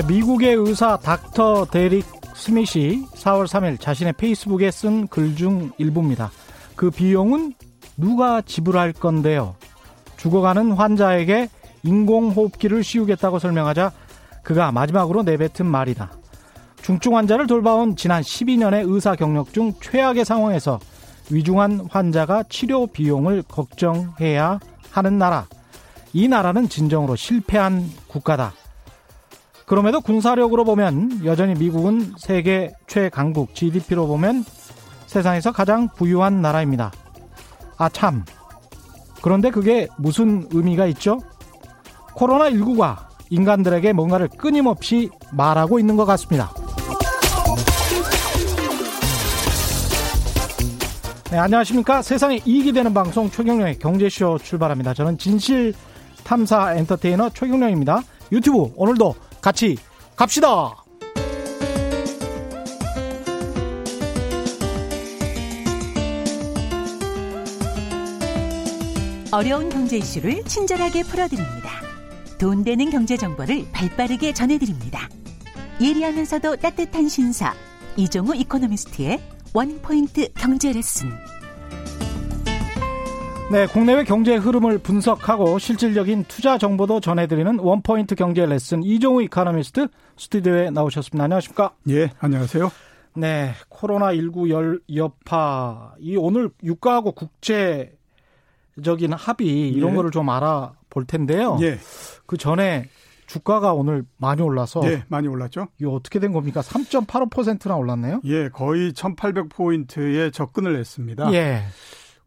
네, 미국의 의사 닥터 데릭 스미시 4월 3일 자신의 페이스북에 쓴 글 중 일부입니다. 그 비용은 누가 지불할 건데요? 죽어가는 환자에게 인공호흡기를 씌우겠다고 설명하자 그가 마지막으로 내뱉은 말이다. 중증 환자를 돌봐온 지난 12년의 의사 경력 중 최악의 상황에서 위중한 환자가 치료 비용을 걱정해야 하는 나라. 이 나라는 진정으로 실패한 국가다. 그럼에도 군사력으로 보면 여전히 미국은 세계 최강국, GDP로 보면 세상에서 가장 부유한 나라입니다. 아, 참. 그런데 그게 무슨 의미가 있죠? 코로나19가 인간들에게 뭔가를 끊임없이 말하고 있는 것 같습니다. 네, 안녕하십니까. 세상에 이익이 되는 방송 최경령의 경제쇼 출발합니다. 저는 진실 탐사 엔터테이너 최경령입니다. 유튜브 오늘도 같이 갑시다. 어려운 경제 이슈를 친절하게 풀어드립니다. 돈 되는 경제 정보를 발빠르게 전해드립니다. 예리하면서도 따뜻한 신사 이종우 이코노미스트의 원포인트 경제 레슨. 네, 국내외 경제 흐름을 분석하고 실질적인 투자 정보도 전해드리는 원포인트 경제 레슨 이종우 이코노미스트 스튜디오에 나오셨습니다. 안녕하십니까? 예, 안녕하세요. 네, 코로나 19 열, 여파, 이 오늘 유가하고 국제적인 합의 이런 예. 거를 좀 알아볼 텐데요. 예, 그 전에 주가가 오늘 많이 올라서 예, 많이 올랐죠? 이거 어떻게 된 겁니까? 3.85%나 올랐네요. 예, 거의 1800포인트에 접근을 했습니다. 예.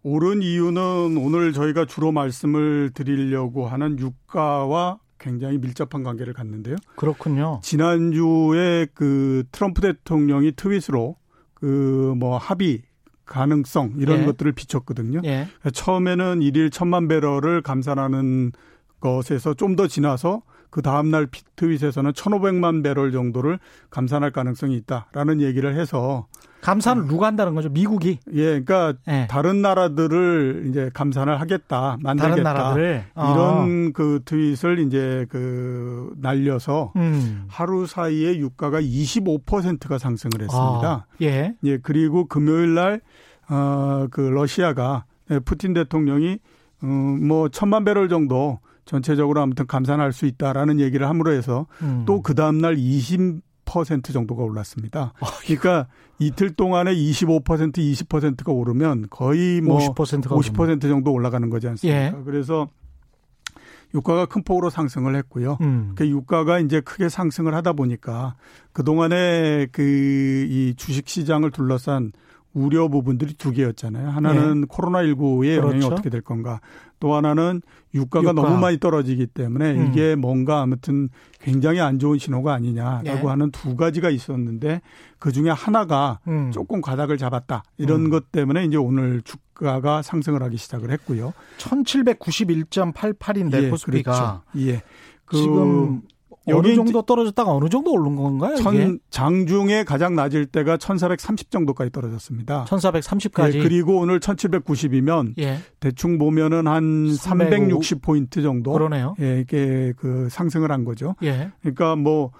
오른 이유는 오늘 저희가 주로 말씀을 드리려고 하는 유가와 굉장히 밀접한 관계를 갖는데요. 그렇군요. 지난주에 그 트럼프 대통령이 트윗으로 그 뭐 합의 가능성 이런 예. 것들을 비췄거든요. 예. 처음에는 일일 천만 배럴을 감산하는 것에서 좀 더 지나서 그 다음날 피- 트윗에서는 1,500만 배럴 정도를 감산할 가능성이 있다라는 얘기를 해서 감사는 누가 한다는 거죠? 미국이. 예, 그러니까 예. 다른 나라들을 이제 감산을 하겠다, 만들겠다. 다른 나라들을 이런 그 트윗을 이제 그 날려서 어. 음. 하루 사이에 유가가 25%가 상승을 했습니다. 아, 예. 예, 그리고 금요일 날, 어, 그 러시아가 예, 푸틴 대통령이, 어, 뭐, 천만 배럴 정도 전체적으로 아무튼 감산할 수 있다라는 얘기를 함으로 해서 음. 또그 다음날 20% 정도가 올랐습니다. 그러니까 이틀 동안에 25% 20%가 오르면 거의 뭐 50%가 50% 정도 올라가는 거지 않습니까? 예. 그래서 유가가 큰 폭으로 상승을 했고요. 음. 그 유가가 이제 크게 상승을 하다 보니까 그동안에 그 이 주식 시장을 둘러싼 우려 부분들이 두 개였잖아요. 하나는 코로나19의 영향이 예. 그렇죠. 어떻게 될 건가. 또 하나는 유가가 유가. 너무 많이 떨어지기 때문에 음. 이게 뭔가 아무튼 굉장히 안 좋은 신호가 아니냐라고 예. 하는 두 가지가 있었는데 그 중에 하나가 음. 조금 가닥을 잡았다. 이런 음. 것 때문에 이제 오늘 주가가 상승을 하기 시작을 했고요. 1791.88인데 코스피가 그렇죠. 예. 그 지금 어느 정도 떨어졌다가 어느 정도 오른 건가요? 이게 천, 장중에 가장 낮을 때가 1430 정도까지 떨어졌습니다. 1430까지. 예, 그리고 오늘 1790이면 예. 대충 보면은 한305 360포인트 정도 그러네요. 예, 이게 그 상승을 한 거죠. 예. 그러니까 뭐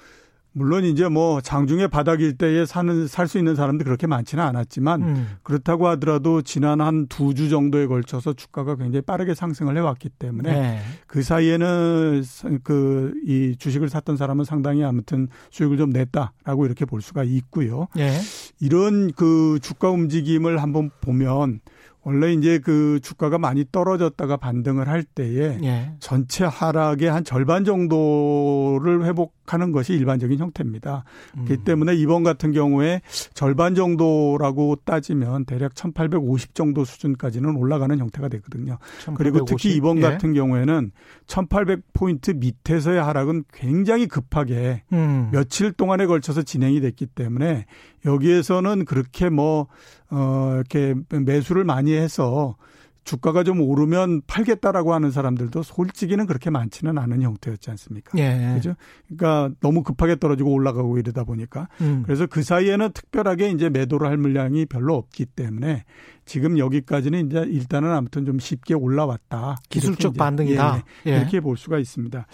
물론 이제 뭐 장중에 바닥일 때에 사는 살 수 있는 사람들 그렇게 많지는 않았지만 음. 그렇다고 하더라도 지난 한 두 주 정도에 걸쳐서 주가가 굉장히 빠르게 상승을 해왔기 때문에 네. 그 사이에는 그 이 주식을 샀던 사람은 상당히 아무튼 수익을 좀 냈다라고 이렇게 볼 수가 있고요. 예. 이런 그 주가 움직임을 한번 보면 원래 이제 그 주가가 많이 떨어졌다가 반등을 할 때에 예. 전체 하락의 한 절반 정도를 회복 하는 것이 일반적인 형태입니다. 음. 그렇기 때문에 이번 같은 경우에 절반 정도라고 따지면 대략 1850 정도 수준까지는 올라가는 형태가 되거든요. 그리고 특히 1850? 이번 예. 같은 경우에는 1800포인트 밑에서의 하락은 굉장히 급하게 음. 며칠 동안에 걸쳐서 진행이 됐기 때문에 여기에서는 그렇게 뭐, 어, 이렇게 매수를 많이 해서 주가가 좀 오르면 팔겠다라고 하는 사람들도 솔직히는 그렇게 많지는 않은 형태였지 않습니까? 예. 그죠? 그러니까 너무 급하게 떨어지고 올라가고 이러다 보니까 음. 그래서 그 사이에는 특별하게 이제 매도를 할 물량이 별로 없기 때문에 지금 여기까지는 이제 일단은 아무튼 좀 쉽게 올라왔다. 기술적 이렇게 반등이다. 예, 예. 예. 이렇게 볼 수가 있습니다.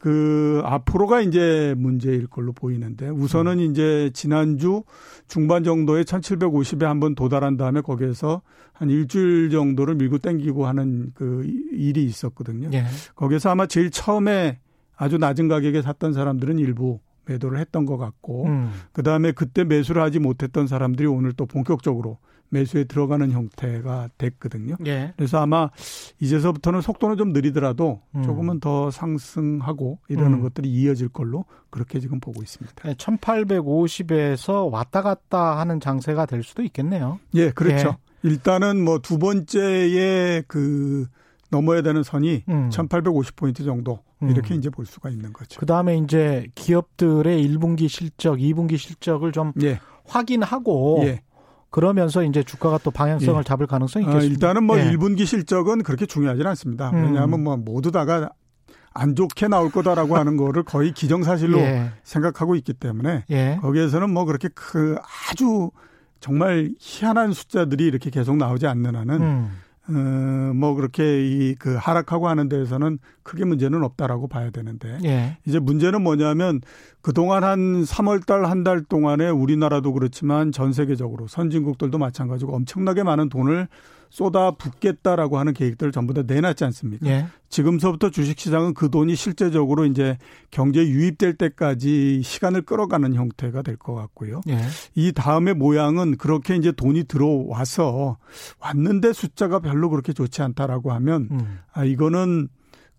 그 앞으로가 이제 문제일 걸로 보이는데 우선은 음. 이제 지난주 중반 정도에 1750에 한번 도달한 다음에 거기에서 한 일주일 정도를 밀고 땡기고 하는 그 일이 있었거든요. 예. 거기서 아마 제일 처음에 아주 낮은 가격에 샀던 사람들은 일부 매도를 했던 것 같고 음. 그다음에 그때 매수를 하지 못했던 사람들이 오늘 또 본격적으로 매수에 들어가는 형태가 됐거든요. 예. 그래서 아마 이제서부터는 속도는 좀 느리더라도 음. 조금은 더 상승하고 이러는 음. 것들이 이어질 걸로 그렇게 지금 보고 있습니다. 1850에서 왔다 갔다 하는 장세가 될 수도 있겠네요. 예, 그렇죠. 예. 일단은 뭐 두 번째의 그 넘어야 되는 선이 음. 1850포인트 정도 음. 이렇게 음. 이제 볼 수가 있는 거죠. 그 다음에 이제 기업들의 1분기 실적, 2분기 실적을 좀 예. 확인하고 예. 그러면서 이제 주가가 또 방향성을 예. 잡을 가능성이 있겠습니다. 어, 일단은 뭐 예. 1분기 실적은 그렇게 중요하지는 않습니다. 음. 왜냐하면 뭐 모두 다가 안 좋게 나올 거다라고 하는 거를 거의 기정사실로 예. 생각하고 있기 때문에 예. 거기에서는 뭐 그렇게 그 아주 정말 희한한 숫자들이 이렇게 계속 나오지 않는 한은 음. 어, 뭐 그렇게 이 그 하락하고 하는 데에서는 크게 문제는 없다라고 봐야 되는데 예. 이제 문제는 뭐냐면 그동안 한 3월 달 한 달 동안에 우리나라도 그렇지만 전 세계적으로 선진국들도 마찬가지고 엄청나게 많은 돈을 쏟아 붓겠다라고 하는 계획들을 전부 다 내놨지 않습니까? 예. 지금서부터 주식시장은 그 돈이 실제적으로 이제 경제에 유입될 때까지 시간을 끌어가는 형태가 될 것 같고요. 예. 이 다음에 모양은 그렇게 이제 돈이 들어와서 왔는데 숫자가 별로 그렇게 좋지 않다라고 하면 음. 아 이거는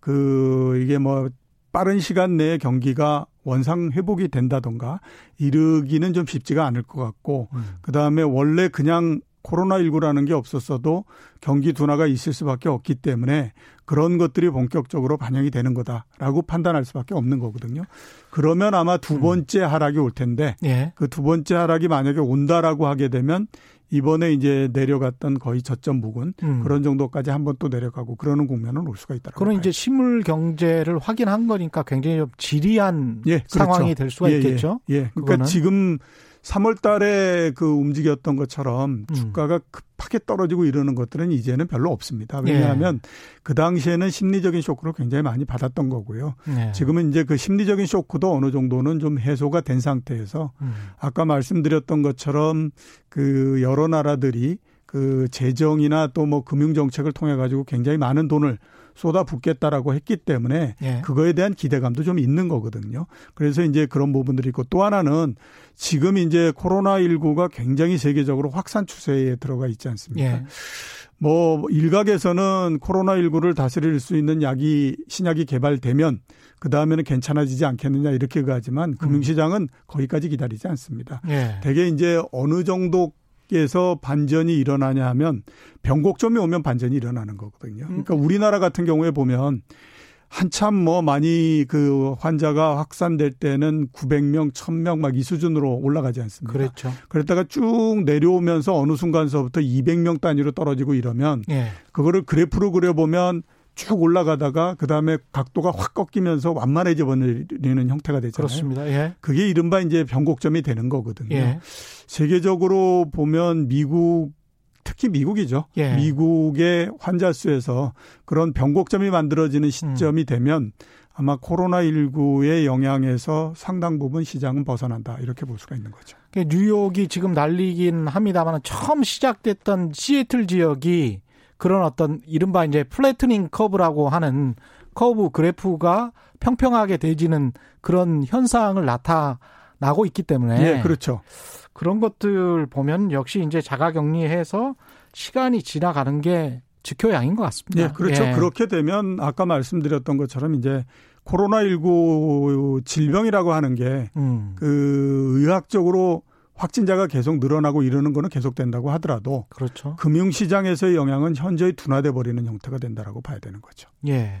그 이게 뭐 빠른 시간 내에 경기가 원상 회복이 된다던가 이르기는 좀 쉽지가 않을 것 같고 음. 그다음에 원래 그냥 코로나19라는 게 없었어도 경기 둔화가 있을 수밖에 없기 때문에 그런 것들이 본격적으로 반영이 되는 거다라고 판단할 수밖에 없는 거거든요. 그러면 아마 두 음. 번째 하락이 올 텐데 예. 그두 번째 하락이 만약에 온다라고 하게 되면 이번에 이제 내려갔던 거의 저점 부근 음. 그런 정도까지 한번 또 내려가고 그러는 국면은 올 수가 있다라고. 그런 이제 실물 경제를 확인한 거니까 굉장히 좀 지리한 예, 그렇죠. 상황이 될 수가 예, 예. 있겠죠. 예, 예. 그러니까 그거는. 지금 3월 달에 그 움직였던 것처럼 음. 주가가 급하게 떨어지고 이러는 것들은 이제는 별로 없습니다. 왜냐하면 예. 그 당시에는 심리적인 쇼크를 굉장히 많이 받았던 거고요. 예. 지금은 이제 그 심리적인 쇼크도 어느 정도는 좀 해소가 된 상태에서 음. 아까 말씀드렸던 것처럼 그 여러 나라들이 그 재정이나 또 뭐 금융 정책을 통해 가지고 굉장히 많은 돈을 쏟아붓겠다라고 했기 때문에 예. 그거에 대한 기대감도 좀 있는 거거든요. 그래서 이제 그런 부분들이 있고 또 하나는 지금 이제 코로나19가 굉장히 세계적으로 확산 추세에 들어가 있지 않습니까? 예. 뭐 일각에서는 코로나19를 다스릴 수 있는 약이 신약이 개발되면 그 다음에는 괜찮아지지 않겠느냐 이렇게 가지만 금융시장은 거기까지 기다리지 않습니다. 예. 대개 이제 어느 정도 에서 반전이 일어나냐 하면 변곡점이 오면 반전이 일어나는 거거든요. 그러니까 우리나라 같은 경우에 보면 한참 뭐 많이 그 환자가 확산될 때는 900명, 1000명 막 이 수준으로 올라가지 않습니까? 그렇죠. 그랬다가 쭉 내려오면서 어느 순간서부터 200명 단위로 떨어지고 이러면 예. 그거를 그래프로 그려보면 쭉 올라가다가 그다음에 각도가 확 꺾이면서 완만해져 버리는 형태가 되잖아요. 그렇습니다. 예. 그게 이른바 이제 변곡점이 되는 거거든요. 예. 세계적으로 보면 미국 특히 미국이죠. 예. 미국의 환자 수에서 그런 변곡점이 만들어지는 시점이 음. 되면 아마 코로나19의 영향에서 상당 부분 시장은 벗어난다. 이렇게 볼 수가 있는 거죠. 뉴욕이 지금 난리긴 합니다만 처음 시작됐던 시애틀 지역이 그런 어떤 이른바 이제 flattening curve라고 하는 커브 그래프가 평평하게 되지는 그런 현상을 나타나고 있기 때문에 예, 그렇죠. 그런 것들 보면 역시 이제 자가 격리해서 시간이 지나가는 게 지켜양인 것 같습니다. 예, 그렇죠. 예. 그렇게 되면 아까 말씀드렸던 것처럼 이제 코로나19 질병이라고 하는 게그 음. 그 의학적으로 확진자가 계속 늘어나고 이러는 거는 계속된다고 하더라도 그렇죠. 금융시장에서의 영향은 현저히 둔화돼 버리는 형태가 된다라고 봐야 되는 거죠. 예.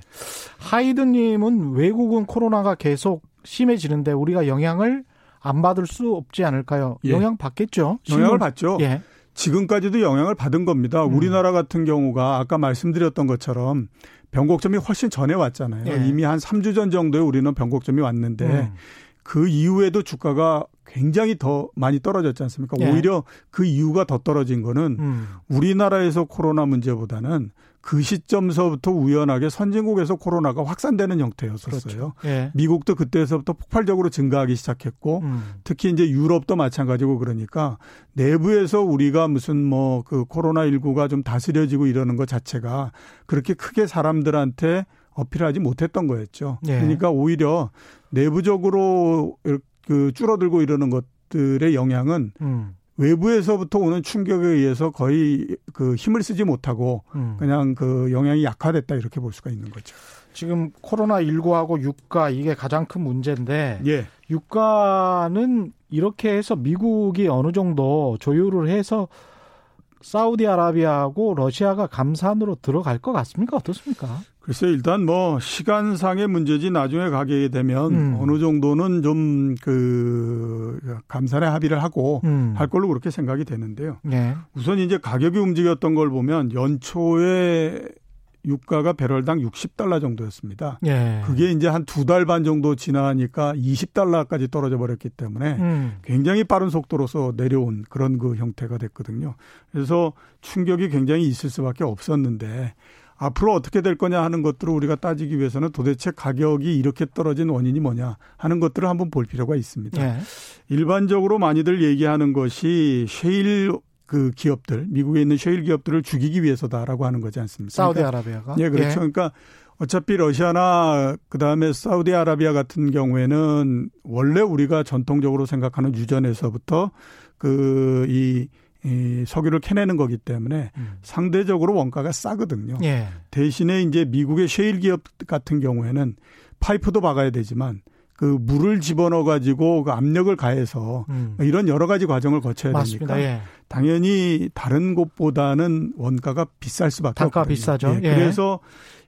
하이드님은 외국은 코로나가 계속 심해지는데 우리가 영향을 안 받을 수 없지 않을까요? 예. 영향 받겠죠. 영향을 받죠. 예. 지금까지도 영향을 받은 겁니다. 음. 우리나라 같은 경우가 아까 말씀드렸던 것처럼 변곡점이 훨씬 전에 왔잖아요. 예. 이미 한 3주 전 정도에 우리는 변곡점이 왔는데 음. 그 이후에도 주가가 굉장히 더 많이 떨어졌지 않습니까? 예. 오히려 그 이유가 더 떨어진 거는 음. 우리나라에서 코로나 문제보다는 그 시점서부터 우연하게 선진국에서 코로나가 확산되는 형태였었어요. 그렇죠. 예. 미국도 그때서부터 폭발적으로 증가하기 시작했고 음. 특히 이제 유럽도 마찬가지고 그러니까 내부에서 우리가 무슨 뭐 그 코로나 19가 좀 다스려지고 이러는 것 자체가 그렇게 크게 사람들한테 어필하지 못했던 거였죠. 예. 그러니까 오히려 내부적으로 그 줄어들고 이러는 것들의 영향은 음. 외부에서부터 오는 충격에 의해서 거의 그 힘을 쓰지 못하고 음. 그냥 그 영향이 약화됐다 이렇게 볼 수가 있는 거죠. 지금 코로나 19하고 유가 이게 가장 큰 문제인데 예. 유가는 이렇게 해서 미국이 어느 정도 조율을 해서 사우디아라비아하고 러시아가 감산으로 들어갈 것 같습니까? 어떻습니까? 글쎄 일단 뭐 시간상의 문제지 나중에 가게 되면 음. 어느 정도는 좀 그 감산에 합의를 하고 음. 할 걸로 그렇게 생각이 되는데요. 네. 우선 이제 가격이 움직였던 걸 보면 연초에 유가가 배럴당 60달러 정도였습니다. 예. 그게 이제 한 두 달 반 정도 지나니까 20달러까지 떨어져 버렸기 때문에 음. 굉장히 빠른 속도로서 내려온 그런 그 형태가 됐거든요. 그래서 충격이 굉장히 있을 수밖에 없었는데 앞으로 어떻게 될 거냐 하는 것들을 우리가 따지기 위해서는 도대체 가격이 이렇게 떨어진 원인이 뭐냐 하는 것들을 한번 볼 필요가 있습니다. 예. 일반적으로 많이들 얘기하는 것이 셰일 그 기업들, 미국에 있는 셰일 기업들을 죽이기 위해서다라고 하는 거지 않습니까? 사우디아라비아가. 예, 그렇죠. 예. 그러니까 어차피 러시아나 그다음에 사우디아라비아 같은 경우에는 원래 우리가 전통적으로 생각하는 유전에서부터 그이 이 석유를 캐내는 거기 때문에 음. 상대적으로 원가가 싸거든요. 예. 대신에 이제 미국의 셰일 기업 같은 경우에는 파이프도 박아야 되지만 그 물을 집어넣어 가지고 그 압력을 가해서 음. 이런 여러 가지 과정을 거쳐야 맞습니다. 되니까 예. 당연히 다른 곳보다는 원가가 비쌀 수밖에 단가 없거든요. 비싸죠. 예. 예. 그래서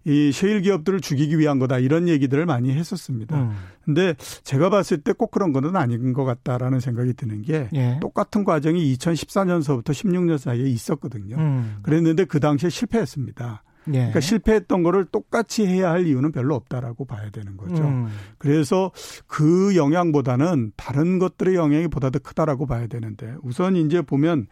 이 셰일 기업들을 죽이기 위한 거다 이런 얘기들을 많이 했었습니다. 음. 근데 제가 봤을 때 꼭 그런 거는 아닌 것 같다라는 생각이 드는 게 예. 똑같은 과정이 2014년서부터 16년 사이에 있었거든요. 음. 그랬는데 그 당시에 실패했습니다. 예. 그러니까 실패했던 거를 똑같이 해야 할 이유는 별로 없다라고 봐야 되는 거죠. 음. 그래서 그 영향보다는 다른 것들의 영향이 보다 더 크다라고 봐야 되는데 우선 이제 보면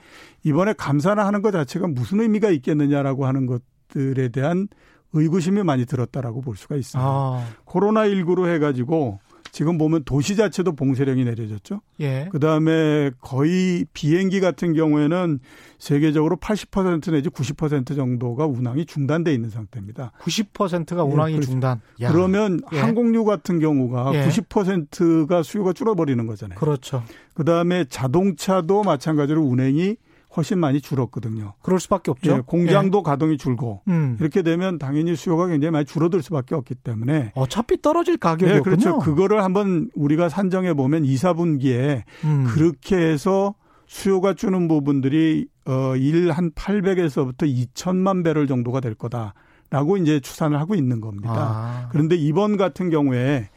이번에 감사나 하는 것 자체가 무슨 의미가 있겠느냐라고 하는 것들에 대한 의구심이 많이 들었다라고 볼 수가 있습니다. 아. 코로나19로 해가지고 지금 보면 도시 자체도 봉쇄령이 내려졌죠. 예. 그 다음에 거의 비행기 같은 경우에는 세계적으로 80% 내지 90% 정도가 운항이 중단돼 있는 상태입니다. 90%가 운항이 예, 중단. 야. 그러면 예. 항공유 같은 경우가 예. 90%가 수요가 줄어버리는 거잖아요. 그렇죠. 그 다음에 자동차도 마찬가지로 운행이 훨씬 많이 줄었거든요. 그럴 수밖에 없죠. 예, 공장도 예. 가동이 줄고 음. 이렇게 되면 당연히 수요가 굉장히 많이 줄어들 수밖에 없기 때문에 어차피 떨어질 가격이었군요. 예, 그렇죠. 그거를 한번 우리가 산정해 보면 2, 4분기에 음. 그렇게 해서 수요가 주는 부분들이 어일한 800에서부터 2천만 배럴 정도가 될 거다라고 이제 추산을 하고 있는 겁니다. 아. 그런데 이번 같은 경우에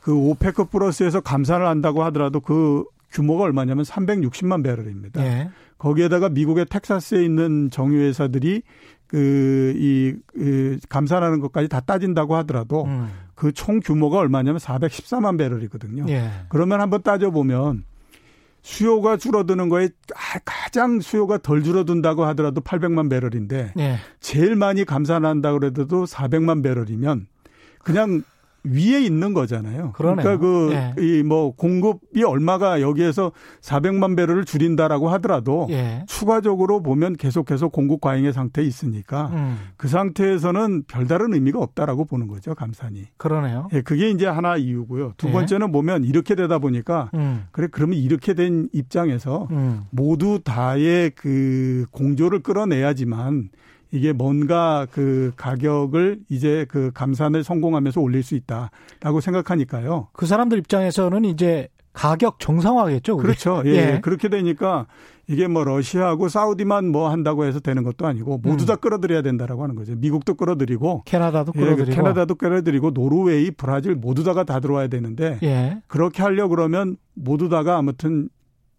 그 오페크 플러스에서 감산을 한다고 하더라도 그 규모가 얼마냐면 360만 배럴입니다. 예. 거기에다가 미국의 텍사스에 있는 정유회사들이 그, 이, 그, 감산하는 것까지 다 따진다고 하더라도 음. 그총 규모가 얼마냐면 414만 배럴이거든요. 예. 그러면 한번 따져 보면 수요가 줄어드는 거에 가장 수요가 덜 줄어든다고 하더라도 800만 배럴인데 예. 제일 많이 감산한다 그래도 400만 배럴이면 그냥 위에 있는 거잖아요. 그러네요. 그러니까 그, 이뭐 공급이 얼마가 여기에서 400만 배럴을 줄인다라고 하더라도 예. 추가적으로 보면 계속해서 공급 과잉의 상태에 있으니까 음. 그 상태에서는 별다른 의미가 없다라고 보는 거죠. 감산이. 그러네요. 예, 그게 이제 하나 이유고요. 두 예. 번째는 보면 이렇게 되다 보니까 음. 그래 그러면 이렇게 된 입장에서 음. 모두 다의 그 공조를 끌어내야지만 이게 뭔가 그 가격을 이제 그 감산을 성공하면서 올릴 수 있다라고 생각하니까요. 그 사람들 입장에서는 이제 가격 정상화겠죠. 그게? 그렇죠. 예, 예. 그렇게 되니까 이게 뭐 러시아하고 사우디만 뭐 한다고 해서 되는 것도 아니고 모두 음. 다 끌어들여야 된다라고 하는 거죠. 미국도 끌어들이고 캐나다도 예, 끌어들이고 예, 캐나다도 끌어들이고 노르웨이, 브라질 모두 다가 다 들어와야 되는데 예. 그렇게 하려 그러면 모두 다가 아무튼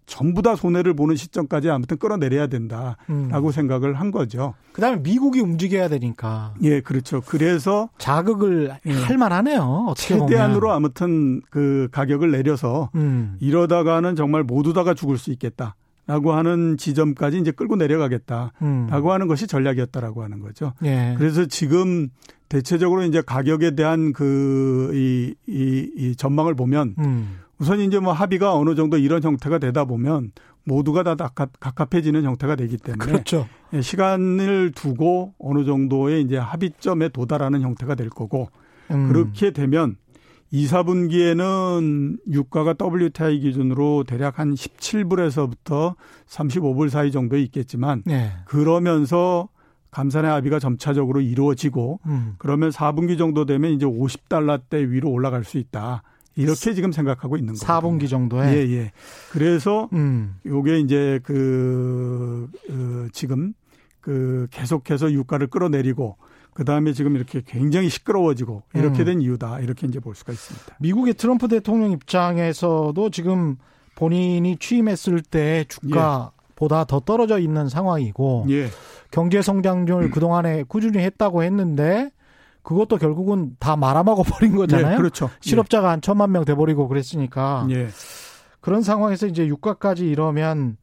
전부 다 손해를 보는 시점까지 아무튼 끌어내려야 된다라고 음. 생각을 한 거죠. 그다음에 미국이 움직여야 되니까. 예, 그렇죠. 그래서 자극을 예. 할 만하네요. 최대한으로 보면. 아무튼 그 가격을 내려서 음. 이러다가는 정말 모두 다가 죽을 수 있겠다. 라고 하는 지점까지 이제 끌고 내려가겠다라고 음. 하는 것이 전략이었다라고 하는 거죠. 예. 그래서 지금 대체적으로 이제 가격에 대한 그, 이, 이, 이 전망을 보면 음. 우선 이제 뭐 합의가 어느 정도 이런 형태가 되다 보면 모두가 다 갑갑해지는 형태가 되기 때문에 그렇죠. 예, 시간을 두고 어느 정도의 이제 합의점에 도달하는 형태가 될 거고 음. 그렇게 되면 2, 4분기에는 유가가 WTI 기준으로 대략 한 17불에서부터 35불 사이 정도 있겠지만 예. 그러면서 감산의 합의가 점차적으로 이루어지고 음. 그러면 4분기 정도 되면 이제 50달러대 위로 올라갈 수 있다. 이렇게 지금 생각하고 있는 거예요. 4분기 정도에. 예, 예. 그래서 음. 요게 이제 그, 그 지금 그 계속해서 유가를 끌어내리고 그 다음에 지금 이렇게 굉장히 시끄러워지고 이렇게 음. 된 이유다 이렇게 이제 볼 수가 있습니다. 미국의 트럼프 대통령 입장에서도 지금 본인이 취임했을 때 주가보다 더 떨어져 있는 상황이고 예, 경제 성장률 그동안에 꾸준히 했다고 했는데 그것도 결국은 다 말아먹어 버린 거잖아요. 예, 그렇죠. 실업자가 한 천만 명 돼버리고 그랬으니까 예, 그런 상황에서 이제 유가까지 이러면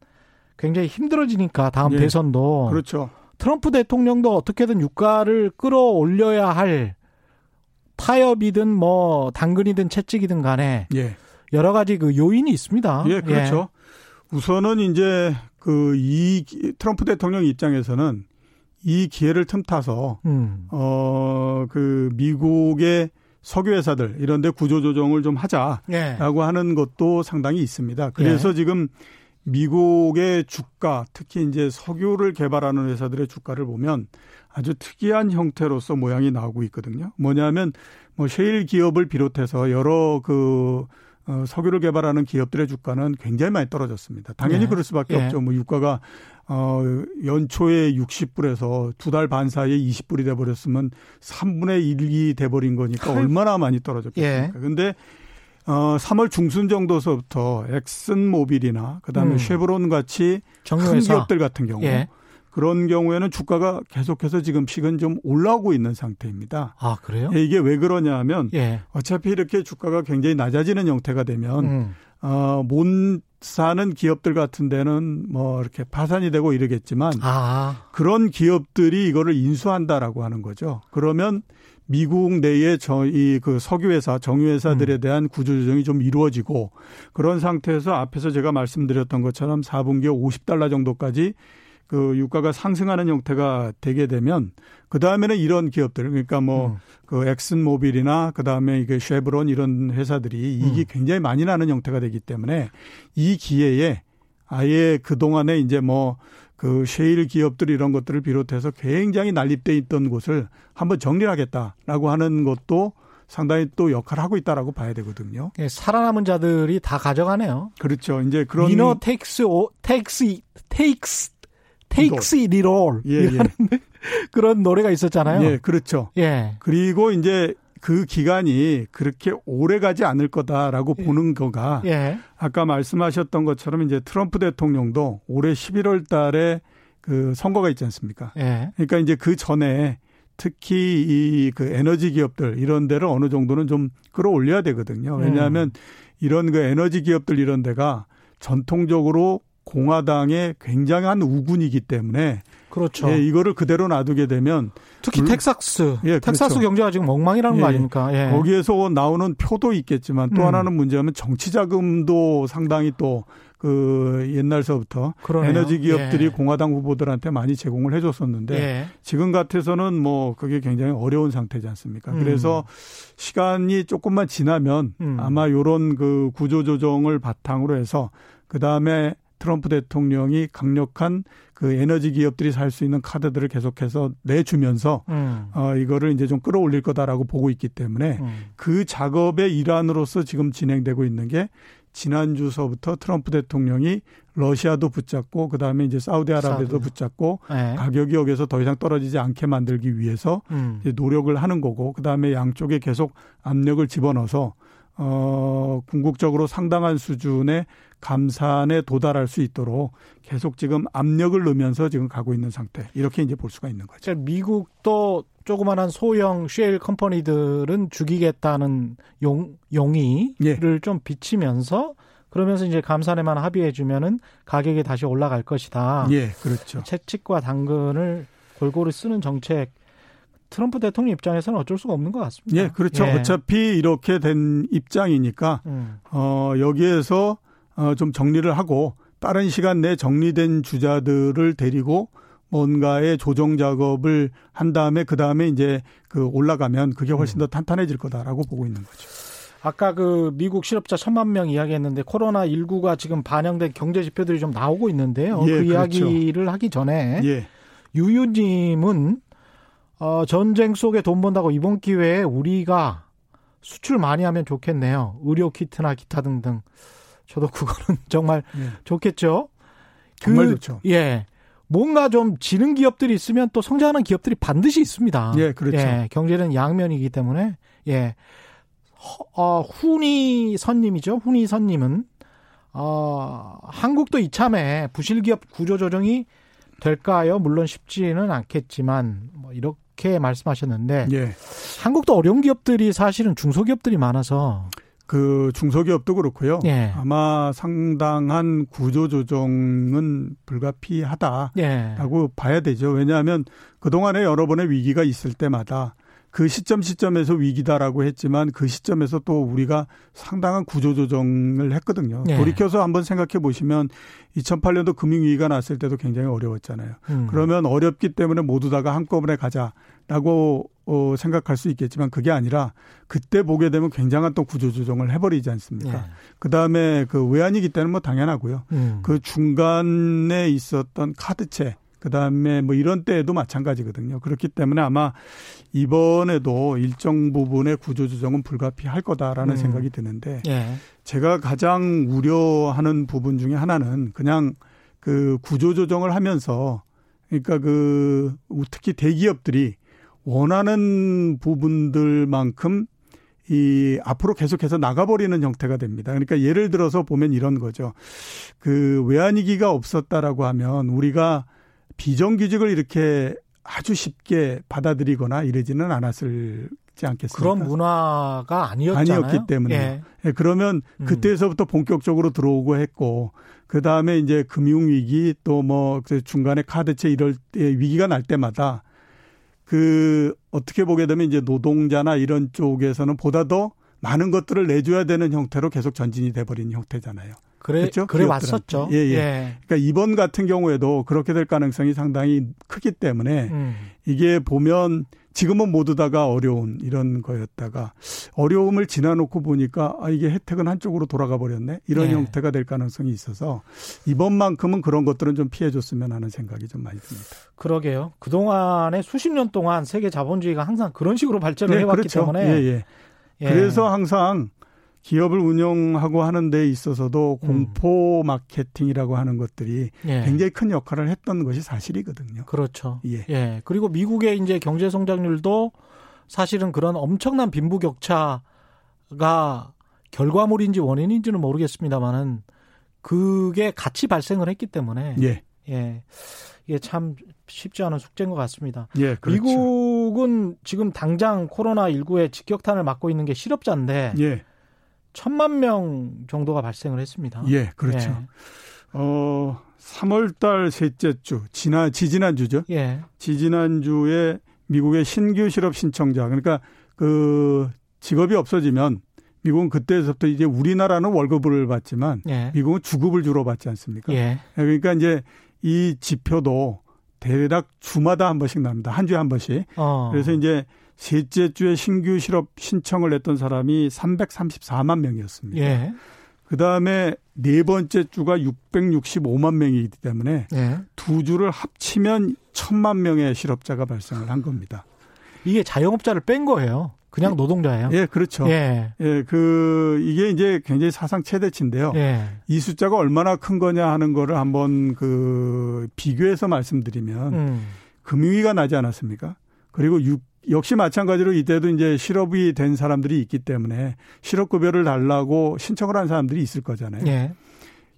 굉장히 힘들어지니까 다음 예. 대선도 그렇죠. 트럼프 대통령도 어떻게든 유가를 끌어올려야 할 타협이든 뭐 당근이든 채찍이든 간에 예, 여러 가지 그 요인이 있습니다. 예, 그렇죠. 우선은 이제 그 이 트럼프 대통령 입장에서는 이 기회를 틈타서 예. 음. 어그 미국의 석유 회사들 이런 데 구조 조정을 좀 하자라고 예. 하는 것도 상당히 있습니다. 그래서 지금 미국의 주가, 특히 이제 석유를 개발하는 회사들의 주가를 보면 아주 특이한 형태로서 모양이 나오고 있거든요. 뭐냐면 뭐 셰일 기업을 비롯해서 여러 그 어, 석유를 개발하는 기업들의 주가는 굉장히 많이 떨어졌습니다. 당연히 네. 그럴 수밖에 예. 없죠. 뭐 유가가 어 연초에 60불에서 두 달 반 사이에 20불이 돼 버렸으면 3분의 1이 돼 버린 거니까 얼마나 많이 떨어졌겠습니까? 예. 근데 어 3월 중순 정도서부터 엑슨 모빌이나 그다음에 음. 쉐브론 같이 큰. 기업들 같은 경우 예. 그런 경우에는 주가가 계속해서 지금씩은 좀 올라오고 있는 상태입니다. 아 그래요? 예, 이게 왜 그러냐 하면 예. 어차피 이렇게 주가가 굉장히 낮아지는 형태가 되면 음. 어, 못 사는 기업들 같은 데는 뭐 이렇게 파산이 되고 이러겠지만 아. 그런 기업들이 이거를 인수한다라고 하는 거죠. 그러면 미국 내에 저이 그 석유회사, 정유회사들에 대한 구조조정이 좀 이루어지고 그런 상태에서 앞에서 제가 말씀드렸던 것처럼 4분기에 50달러 정도까지 그 유가가 상승하는 형태가 되게 되면 그 다음에는 이런 기업들 그러니까 뭐 음. 그 엑슨 모빌이나 그 다음에 이게 쉐브론 이런 회사들이 이익이 음. 굉장히 많이 나는 형태가 되기 때문에 이 기회에 아예 그 동안에 이제 뭐그 셰일 기업들 이런 것들을 비롯해서 굉장히 난립돼 있던 곳을 한번 정리하겠다라고 하는 것도 상당히 또 역할을 하고 있다라고 봐야 되거든요. 예, 살아남은 자들이 다 가져가네요. 그렇죠. 이제 그런 winner takes all takes takes takes it all 예, 예. 그런 노래가 있었잖아요. 예, 그렇죠. 예. 그리고 이제 그 기간이 그렇게 오래 가지 않을 거다라고 보는 거가 예. 아까 말씀하셨던 것처럼 이제 트럼프 대통령도 올해 11월 달에 그 선거가 있지 않습니까? 예. 그러니까 이제 그 전에 특히 이 그 에너지 기업들 이런 데를 어느 정도는 좀 끌어올려야 되거든요. 왜냐하면 이런 그 에너지 기업들 이런 데가 전통적으로 공화당의 굉장한 우군이기 때문에 그렇죠. 예, 이거를 그대로 놔두게 되면 특히 물- 텍사스. 예, 텍사스 그렇죠. 경제가 지금 엉망이라는 거 예, 아닙니까? 예. 거기에서 나오는 표도 있겠지만 또 음. 하나는 문제하면 정치 자금도 상당히 또 그 옛날서부터 그러네요. 에너지 기업들이 예. 공화당 후보들한테 많이 제공을 해줬었는데 예. 지금 같아서는 뭐 그게 굉장히 어려운 상태지 않습니까? 음. 그래서 시간이 조금만 지나면 음. 아마 요런 그 구조 조정을 바탕으로 해서 그 다음에 트럼프 대통령이 강력한 그 에너지 기업들이 살 수 있는 카드들을 계속해서 내주면서 음. 어 이거를 이제 좀 끌어올릴 거다라고 보고 있기 때문에 음. 그 작업의 일환으로서 지금 진행되고 있는 게 지난주서부터 트럼프 대통령이 러시아도 붙잡고 그다음에 이제 사우디아라비아도. 붙잡고 예. 가격이 여기서 더 이상 떨어지지 않게 만들기 위해서 음. 이제 노력을 하는 거고 그다음에 양쪽에 계속 압력을 집어넣어서 어 궁극적으로 상당한 수준의 감산에 도달할 수 있도록 계속 지금 압력을 넣으면서 지금 가고 있는 상태 이렇게 이제 볼 수가 있는 거죠. 자, 미국도 조그마한 소형 쉐일 컴퍼니들은 죽이겠다는 용, 용의를 예. 좀 비치면서 그러면서 이제 감산에만 합의해 주면은 가격이 다시 올라갈 것이다. 예, 그렇죠. 채찍과 당근을 골고루 쓰는 정책 트럼프 대통령 입장에서는 어쩔 수가 없는 것 같습니다. 예, 그렇죠. 예. 어차피 이렇게 된 입장이니까 음. 어 여기에서 어 좀 정리를 하고 빠른 시간 내에 정리된 주자들을 데리고 뭔가의 조정 작업을 한 다음에 그 다음에 이제 그 올라가면 그게 훨씬 더 음. 탄탄해질 거다라고 보고 있는 거죠. 아까 그 미국 실업자 천만 명 이야기했는데 코로나 19가 지금 반영된 경제 지표들이 좀 나오고 있는데요. 예, 그 그렇죠. 이야기를 하기 전에 예. 유유님은 어, 전쟁 속에 돈 번다고 이번 기회에 우리가 수출 많이 하면 좋겠네요. 의료 키트나 기타 등등. 저도 그거는 정말 예. 좋겠죠. 정말 그, 좋죠. 예. 뭔가 좀 지는 기업들이 있으면 또 성장하는 기업들이 반드시 있습니다. 예, 그렇죠. 예, 경제는 양면이기 때문에 예. 어, 훈이 선님이죠. 훈이 선님은 어, 한국도 이참에 부실 기업 구조 조정이 될까요? 물론 쉽지는 않겠지만 뭐 이렇게 말씀하셨는데 예. 한국도 어려운 기업들이 사실은 중소기업들이 많아서 그 중소기업도 그렇고요. 예. 아마 상당한 구조 조정은 불가피하다라고 예. 봐야 되죠. 왜냐하면 그동안에 여러 번의 위기가 있을 때마다 그 시점 시점에서 위기다라고 했지만 그 시점에서 또 우리가 상당한 구조조정을 했거든요. 네. 돌이켜서 한번 생각해 보시면 2008년도 금융위기가 났을 때도 굉장히 어려웠잖아요. 음. 그러면 어렵기 때문에 모두 다가 한꺼번에 가자라고 어, 생각할 수 있겠지만 그게 아니라 그때 보게 되면 굉장한 또 구조조정을 해버리지 않습니까? 네. 그 다음에 그 외환위기 때는 뭐 당연하고요. 음. 그 중간에 있었던 카드채 그 다음에 뭐 이런 때에도 마찬가지거든요. 그렇기 때문에 아마 이번에도 일정 부분의 구조조정은 불가피할 거다라는 음. 생각이 드는데 예. 제가 가장 우려하는 부분 중에 하나는 그냥 그 구조조정을 하면서 그러니까 그 특히 대기업들이 원하는 부분들만큼 이 앞으로 계속해서 나가버리는 형태가 됩니다. 그러니까 예를 들어서 보면 이런 거죠. 그 외환위기가 없었다라고 하면 우리가 비정규직을 이렇게 아주 쉽게 받아들이거나 이러지는 않았을 지 않겠습니까? 그런 문화가 아니었잖아요. 아니었기 때문에. 예. 예 그러면 음. 그때서부터 본격적으로 들어오고 했고 그 다음에 이제 금융 위기 또 뭐 중간에 카드채 이럴 때 위기가 날 때마다 그 어떻게 보게 되면 이제 노동자나 이런 쪽에서는 보다 더 많은 것들을 내줘야 되는 형태로 계속 전진이 돼버린 형태잖아요. 그래, 그렇죠? 그래 왔었죠. 예, 예, 예. 그러니까 이번 같은 경우에도 그렇게 될 가능성이 상당히 크기 때문에 음. 이게 보면 지금은 모두 다가 어려운 이런 거였다가 어려움을 지나놓고 보니까 아 이게 혜택은 한쪽으로 돌아가 버렸네 이런 네. 형태가 될 가능성이 있어서 이번만큼은 그런 것들은 좀 피해줬으면 하는 생각이 좀 많이 듭니다. 그러게요. 그 동안에 수십 년 동안 세계 자본주의가 항상 그런 식으로 발전을 네, 해왔기 그렇죠. 때문에 예, 예. 예. 그래서 항상 기업을 운영하고 하는 데 있어서도 음. 공포 마케팅이라고 하는 것들이 예. 굉장히 큰 역할을 했던 것이 사실이거든요. 그렇죠. 예. 예. 그리고 미국의 이제 경제 성장률도 사실은 그런 엄청난 빈부격차가 결과물인지 원인인지는 모르겠습니다만은 그게 같이 발생을 했기 때문에 예. 예. 이게 참 쉽지 않은 숙제인 것 같습니다. 예, 그렇죠. 미국은 지금 당장 코로나 19에 직격탄을 맞고 있는 게 실업자인데 예. 천만 명 정도가 발생을 했습니다. 예, 그렇죠. 예. 어, 3월 달 셋째 주, 지난, 지지난 주죠. 예. 지지난 주에 미국의 신규 실업 신청자, 그러니까 그 직업이 없어지면 미국은 그때서부터 이제 우리나라는 월급을 받지만 예. 미국은 주급을 주로 받지 않습니까? 예. 그러니까 이제 이 지표도 대략 주마다 한 번씩 납니다. 한 주에 한 번씩. 어. 그래서 이제 셋째 주에 신규 실업 신청을 했던 사람이 334만 명이었습니다. 예. 그 다음에 네 번째 주가 665만 명이기 때문에 예. 두 주를 합치면 천만 명의 실업자가 발생을 한 겁니다. 이게 자영업자를 뺀 거예요. 그냥 노동자예요. 예, 그렇죠. 예. 예, 그 이게 이제 굉장히 사상 최대치인데요. 예. 이 숫자가 얼마나 큰 거냐 하는 거를 한번 그 비교해서 말씀드리면 음. 금융위가 나지 않았습니까? 그리고 6 역시 마찬가지로 이때도 이제 실업이 된 사람들이 있기 때문에 실업급여를 달라고 신청을 한 사람들이 있을 거잖아요. 예.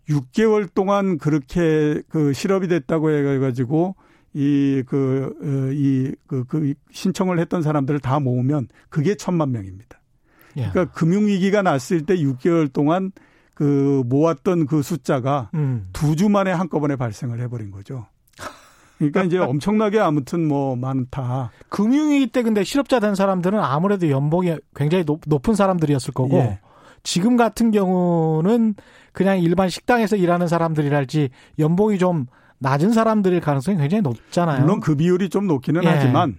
6개월 동안 그렇게 그 실업이 됐다고 해가지고 이, 그, 어, 이, 그, 그 신청을 했던 사람들을 다 모으면 그게 천만 명입니다. 예. 그러니까 금융위기가 났을 때 6개월 동안 그 모았던 그 숫자가 음. 두주 만에 한꺼번에 발생을 해버린 거죠. 그러니까 이제 엄청나게 아무튼 뭐 많다. 금융위기 때 근데 실업자 된 사람들은 아무래도 연봉이 굉장히 높, 은 사람들이었을 거고 예. 지금 같은 경우는 그냥 일반 식당에서 일하는 사람들이랄지 연봉이 좀 낮은 사람들일 가능성이 굉장히 높잖아요. 물론 그 비율이 좀 높기는 예. 하지만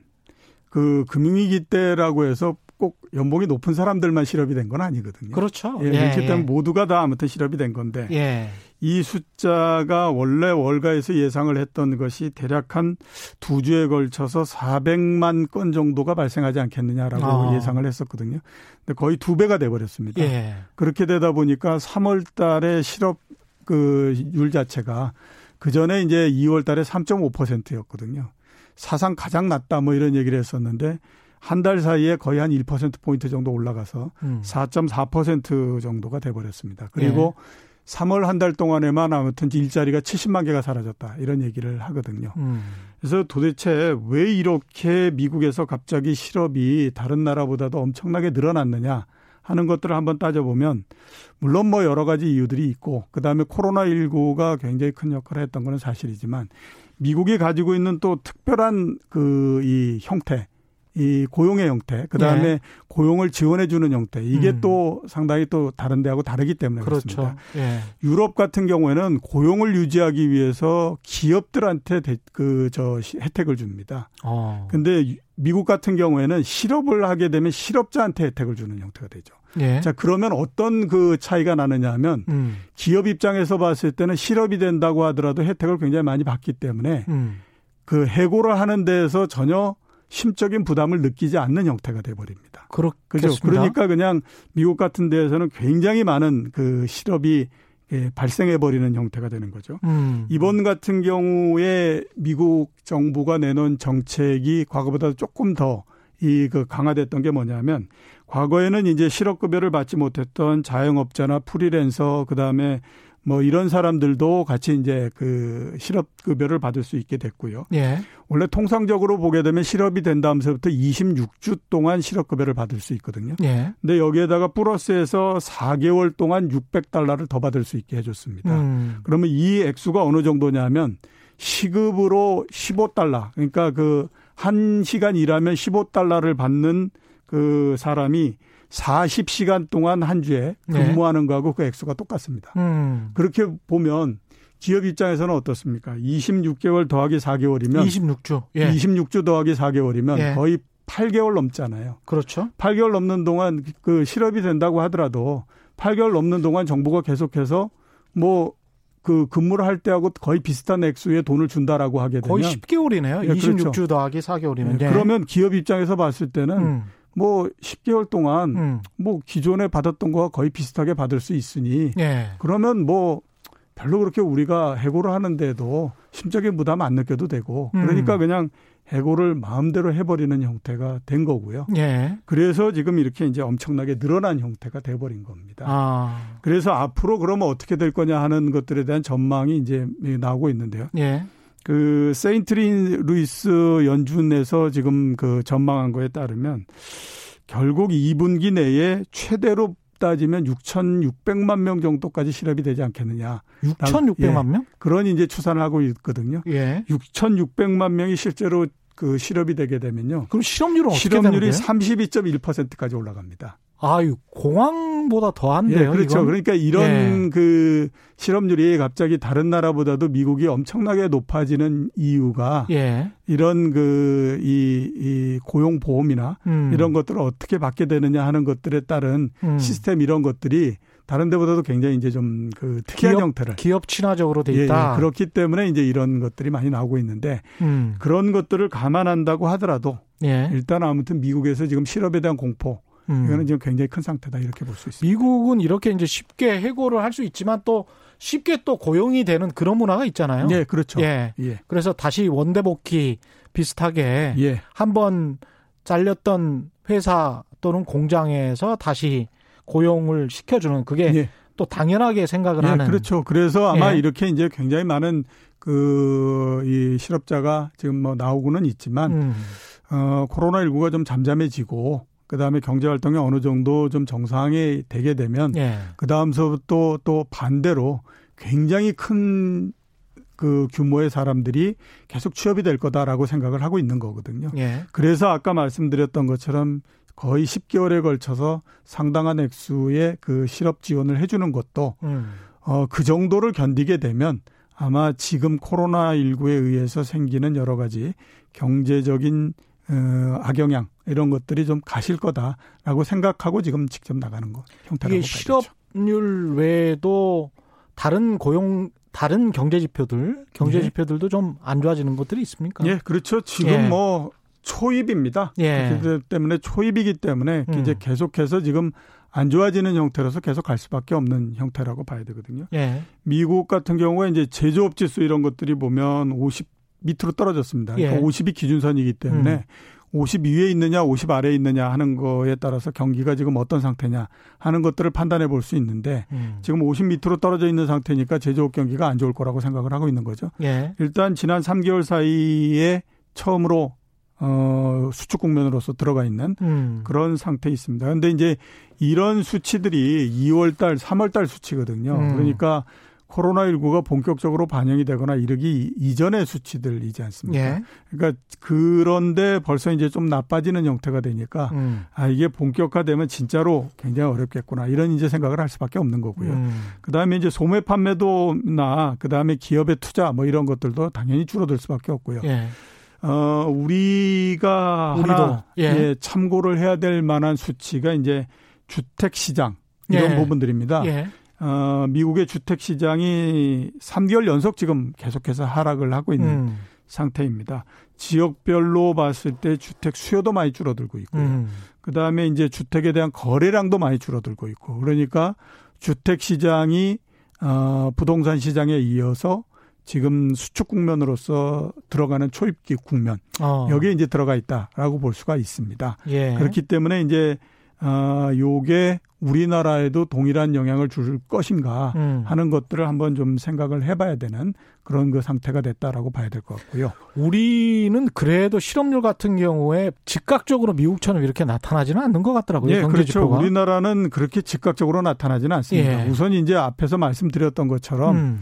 그 금융위기 때라고 해서 꼭 연봉이 높은 사람들만 실업이 된 건 아니거든요. 그렇죠. 예, 그렇기 때문에 모두가 다 아무튼 실업이 된 건데 예. 이 숫자가 원래 월가에서 예상을 했던 것이 대략 한 두 주에 걸쳐서 400만 건 정도가 발생하지 않겠느냐라고 아. 예상을 했었거든요. 근데 거의 두 배가 돼 버렸습니다. 예. 그렇게 되다 보니까 3월 달에 실업 그율 자체가 그 전에 이제 2월 달에 3.5%였거든요. 사상 가장 낮다 뭐 이런 얘기를 했었는데 한 달 사이에 거의 한 1% 포인트 정도 올라가서 음. 4.4% 정도가 돼 버렸습니다. 그리고 3월 한 달 동안에만 아무튼 일자리가 70만 개가 사라졌다. 이런 얘기를 하거든요. 음. 그래서 도대체 왜 이렇게 미국에서 갑자기 실업이 다른 나라보다도 엄청나게 늘어났느냐 하는 것들을 한번 따져보면 물론 뭐 여러 가지 이유들이 있고 그다음에 코로나19가 굉장히 큰 역할을 했던 거는 사실이지만 미국이 가지고 있는 또 특별한 그 이 형태 이 고용의 형태, 그 다음에 예. 고용을 지원해주는 형태, 이게 음. 또 상당히 또 다른 데하고 다르기 때문에 그렇습니다. 그렇죠. 예. 유럽 같은 경우에는 고용을 유지하기 위해서 기업들한테 그 저 혜택을 줍니다. 어. 근데 유- 미국 같은 경우에는 실업을 하게 되면 실업자한테 혜택을 주는 형태가 되죠. 예. 자, 그러면 어떤 그 차이가 나느냐 하면 음. 기업 입장에서 봤을 때는 실업이 된다고 하더라도 혜택을 굉장히 많이 받기 때문에 음. 그 해고를 하는 데에서 전혀 심적인 부담을 느끼지 않는 형태가 돼 버립니다. 그죠? 그렇겠습니다. 그러니까 그냥 미국 같은 데에서는 굉장히 많은 그 실업이 예, 발생해 버리는 형태가 되는 거죠. 음. 이번 같은 경우에 미국 정부가 내놓은 정책이 과거보다 조금 더 이 그 강화됐던 게 뭐냐면 과거에는 이제 실업급여를 받지 못했던 자영업자나 프리랜서 그다음에 뭐 이런 사람들도 같이 이제 그 실업 급여를 받을 수 있게 됐고요. 예. 원래 통상적으로 보게 되면 실업이 된 다음서부터 26주 동안 실업 급여를 받을 수 있거든요. 예. 근데 여기에다가 플러스해서 4개월 동안 600달러를 더 받을 수 있게 해줬습니다. 음. 그러면 이 액수가 어느 정도냐면 시급으로 15달러. 그러니까 그 한 시간 일하면 15달러를 받는 그 사람이 40시간 동안 한 주에 네. 근무하는 거하고 그 액수가 똑같습니다. 음. 그렇게 보면 기업 입장에서는 어떻습니까? 26개월 더하기 4개월이면 26주. 예. 26주 더하기 4개월이면 예. 거의 8개월 넘잖아요. 그렇죠. 8개월 넘는 동안 그 실업이 된다고 하더라도 8개월 넘는 동안 정부가 계속해서 뭐 그 근무를 할 때하고 거의 비슷한 액수의 돈을 준다라고 하게 되면 거의 10개월이네요. 예, 그렇죠. 26주 더하기 4개월이면. 예, 그러면 기업 입장에서 봤을 때는 음. 뭐 10개월 동안 음. 뭐 기존에 받았던 거와 거의 비슷하게 받을 수 있으니 예. 그러면 뭐 별로 그렇게 우리가 해고를 하는데도 심적인 부담 안 느껴도 되고 음. 그러니까 그냥 해고를 마음대로 해버리는 형태가 된 거고요. 예. 그래서 지금 이렇게 이제 엄청나게 늘어난 형태가 돼버린 겁니다. 아. 그래서 앞으로 그러면 어떻게 될 거냐 하는 것들에 대한 전망이 이제 나오고 있는데요. 예. 그 세인트루이스 연준에서 지금 그 전망한 거에 따르면 결국 2분기 내에 최대로 따지면 6,600만 명 정도까지 실업이 되지 않겠느냐. 6,600만 명? 그런 이제 추산을 하고 있거든요. 예. 6,600만 명이 실제로 그 실업이 되게 되면요. 그럼 실업률은 어떻게 실업률이 되는 거예요? 32.1%까지 올라갑니다. 아유, 공항보다 더한데요. 예, 그렇죠. 이건? 그러니까 이런 예. 그 실업률이 갑자기 다른 나라보다도 미국이 엄청나게 높아지는 이유가 예. 이런 그, 이, 이 고용 보험이나 음. 이런 것들을 어떻게 받게 되느냐 하는 것들에 따른 음. 시스템 이런 것들이 다른 데보다도 굉장히 이제 좀 그 특이한 기업, 형태를. 기업 친화적으로 돼 예, 있다. 예, 그렇기 때문에 이제 이런 것들이 많이 나오고 있는데 음. 그런 것들을 감안한다고 하더라도 예. 일단 아무튼 미국에서 지금 실업에 대한 공포 음. 이거는 지금 굉장히 큰 상태다 이렇게 볼 수 있습니다. 미국은 이렇게 이제 쉽게 해고를 할 수 있지만 또 쉽게 또 고용이 되는 그런 문화가 있잖아요. 예, 그렇죠. 예. 예. 그래서 다시 원대 복귀 비슷하게 예. 한번 잘렸던 회사 또는 공장에서 다시 고용을 시켜주는 그게 예. 또 당연하게 생각을 예, 하는 그렇죠. 그래서 아마 예. 이렇게 이제 굉장히 많은 그, 이 실업자가 지금 뭐 나오고는 있지만, 음. 어, 코로나19가 좀 잠잠해지고, 그다음에 경제 활동이 어느 정도 좀 정상이 되게 되면 예. 그다음서부터 또 반대로 굉장히 큰 그 규모의 사람들이 계속 취업이 될 거다라고 생각을 하고 있는 거거든요. 예. 그래서 아까 말씀드렸던 것처럼 거의 10개월에 걸쳐서 상당한 액수의 그 실업 지원을 해주는 것도 음. 어, 그 정도를 견디게 되면 아마 지금 코로나19에 의해서 생기는 여러 가지 경제적인 어, 악영향 이런 것들이 좀 가실 거다라고 생각하고 지금 직접 나가는 거 형태라고 이게. 실업률 외에도 다른 고용 다른 경제 지표들 경제 예. 지표들도 좀 안 좋아지는 것들이 있습니까? 예, 그렇죠. 지금 예. 뭐 초입입니다. 예. 그렇기 때문에 초입이기 때문에 음. 이제 계속해서 지금 안 좋아지는 형태로서 계속 갈 수밖에 없는 형태라고 봐야 되거든요. 예. 미국 같은 경우에 이제 제조업 지수 이런 것들이 보면 50 밑으로 떨어졌습니다. 그러니까 예. 50이 기준선이기 때문에 음. 50 위에 있느냐, 50 아래에 있느냐 하는 거에 따라서 경기가 지금 어떤 상태냐 하는 것들을 판단해 볼 수 있는데 음. 지금 50 밑으로 떨어져 있는 상태니까 제조업 경기가 안 좋을 거라고 생각을 하고 있는 거죠. 예. 일단 지난 3개월 사이에 처음으로 어 수축 국면으로서 들어가 있는 음. 그런 상태에 있습니다. 그런데 이제 이런 수치들이 2월 달, 3월 달 수치거든요. 음. 그러니까 코로나19가 본격적으로 반영이 되거나 이르기 이전의 수치들이지 않습니까? 예. 그러니까 그런데 벌써 이제 좀 나빠지는 형태가 되니까 음. 아 이게 본격화되면 진짜로 굉장히 어렵겠구나 이런 이제 생각을 할 수밖에 없는 거고요. 음. 그다음에 이제 소매 판매도나 그다음에 기업의 투자 뭐 이런 것들도 당연히 줄어들 수밖에 없고요. 예. 어 우리가 우리도, 하나 예. 예, 참고를 해야 될 만한 수치가 이제 주택 시장 이런 예. 부분들입니다. 예. 어 미국의 주택 시장이 3개월 연속 지금 계속해서 하락을 하고 있는 음. 상태입니다. 지역별로 봤을 때 주택 수요도 많이 줄어들고 있고요. 음. 그 다음에 이제 주택에 대한 거래량도 많이 줄어들고 있고 그러니까 주택 시장이 어 부동산 시장에 이어서 지금 수축 국면으로서 들어가는 초입기 국면 어. 여기에 이제 들어가 있다라고 볼 수가 있습니다. 예. 그렇기 때문에 이제 아 요게 우리나라에도 동일한 영향을 줄 것인가 음. 하는 것들을 한번 좀 생각을 해봐야 되는 그런 그 상태가 됐다라고 봐야 될 것 같고요. 우리는 그래도 실업률 같은 경우에 즉각적으로 미국처럼 이렇게 나타나지는 않는 것 같더라고요. 예, 경제 그렇죠. 지표가. 우리나라는 그렇게 즉각적으로 나타나지는 않습니다. 예. 우선 이제 앞에서 말씀드렸던 것처럼 음.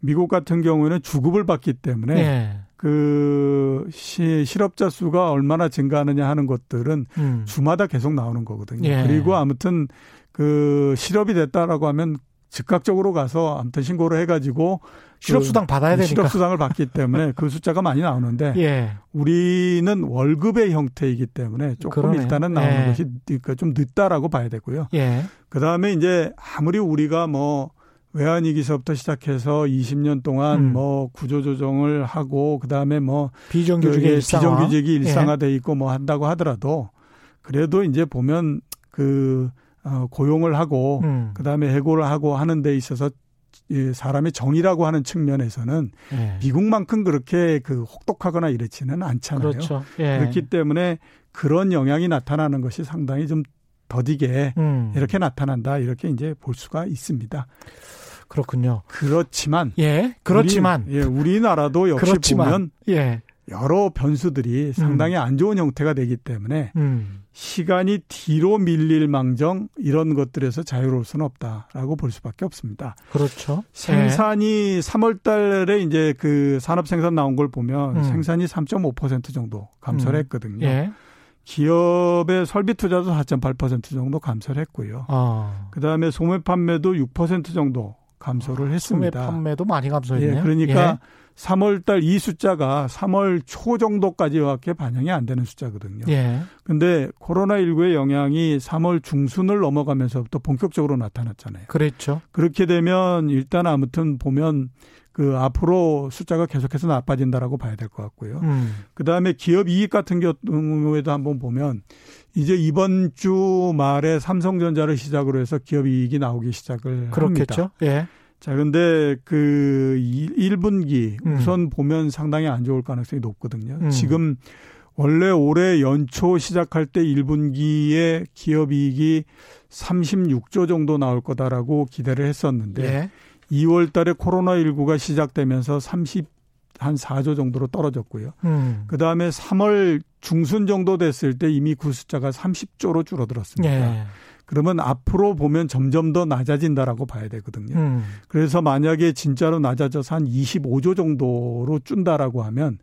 미국 같은 경우에는 주급을 받기 때문에 예. 그 시, 실업자 수가 얼마나 증가하느냐 하는 것들은 음. 주마다 계속 나오는 거거든요. 예. 그리고 아무튼 그 실업이 됐다라고 하면 즉각적으로 가서 아무튼 신고를 해가지고 실업수당 받아야 되니까. 실업수당을 받기 때문에 그 숫자가 많이 나오는데 예. 우리는 월급의 형태이기 때문에 조금 그러네요. 일단은 나오는 예. 것이 그러니까 좀 늦다라고 봐야 되고요. 예. 그 다음에 이제 아무리 우리가 뭐 외환위기서부터 시작해서 20년 동안 음. 뭐 구조조정을 하고 그 다음에 뭐 비정규직의 그 일상화. 비정규직이 예. 일상화돼 있고 뭐 한다고 하더라도 그래도 이제 보면 그 어, 고용을 하고 음. 그 다음에 해고를 하고 하는 데 있어서 이 사람의 정의라고 하는 측면에서는 예. 미국만큼 그렇게 그 혹독하거나 이렇지는 않잖아요. 그렇죠. 예. 그렇기 때문에 그런 영향이 나타나는 것이 상당히 좀 더디게 음. 이렇게 나타난다 이렇게 이제 볼 수가 있습니다. 그렇군요. 그렇지만 예. 그렇지만 우리, 예, 우리나라도 역시 그렇지만 보면 예. 여러 변수들이 상당히 안 좋은 형태가 되기 때문에 음. 시간이 뒤로 밀릴 망정 이런 것들에서 자유로울 수는 없다라고 볼 수밖에 없습니다. 그렇죠. 생산이 3월 달에 이제 그 산업 생산 나온 걸 보면 음. 생산이 3.5% 정도 감소를 음. 했거든요. 예. 기업의 설비 투자도 4.8% 정도 감소를 했고요. 어. 그다음에 소매 판매도 6% 정도 감소를 소매 했습니다. 판매도 많이 감소했네요. 예, 그러니까 3월 달 이 숫자가 3월 초 정도까지밖에 반영이 안 되는 숫자거든요. 예. 예. 근데 코로나 19의 영향이 3월 중순을 넘어가면서부터 본격적으로 나타났잖아요. 그랬죠. 그렇게 되면 일단 아무튼 보면 그 앞으로 숫자가 계속해서 나빠진다라고 봐야 될 것 같고요. 음. 그 다음에 기업 이익 같은 경우에도 한번 보면 이제 이번 주 말에 삼성전자를 시작으로 해서 기업 이익이 나오기 시작을 그렇겠죠. 합니다. 예. 자, 근데 그 1분기 음. 우선 보면 상당히 안 좋을 가능성이 높거든요. 음. 지금 원래 올해 연초 시작할 때 1분기에 기업 이익이 36조 정도 나올 거다라고 기대를 했었는데 예. 2월 달에 코로나19가 시작되면서 한 4조 정도로 떨어졌고요. 음. 그 다음에 3월 중순 정도 됐을 때 이미 그 숫자가 30조로 줄어들었습니다. 예. 그러면 앞으로 보면 점점 더 낮아진다라고 봐야 되거든요. 음. 그래서 만약에 진짜로 낮아져서 한 25조 정도로 준다라고 하면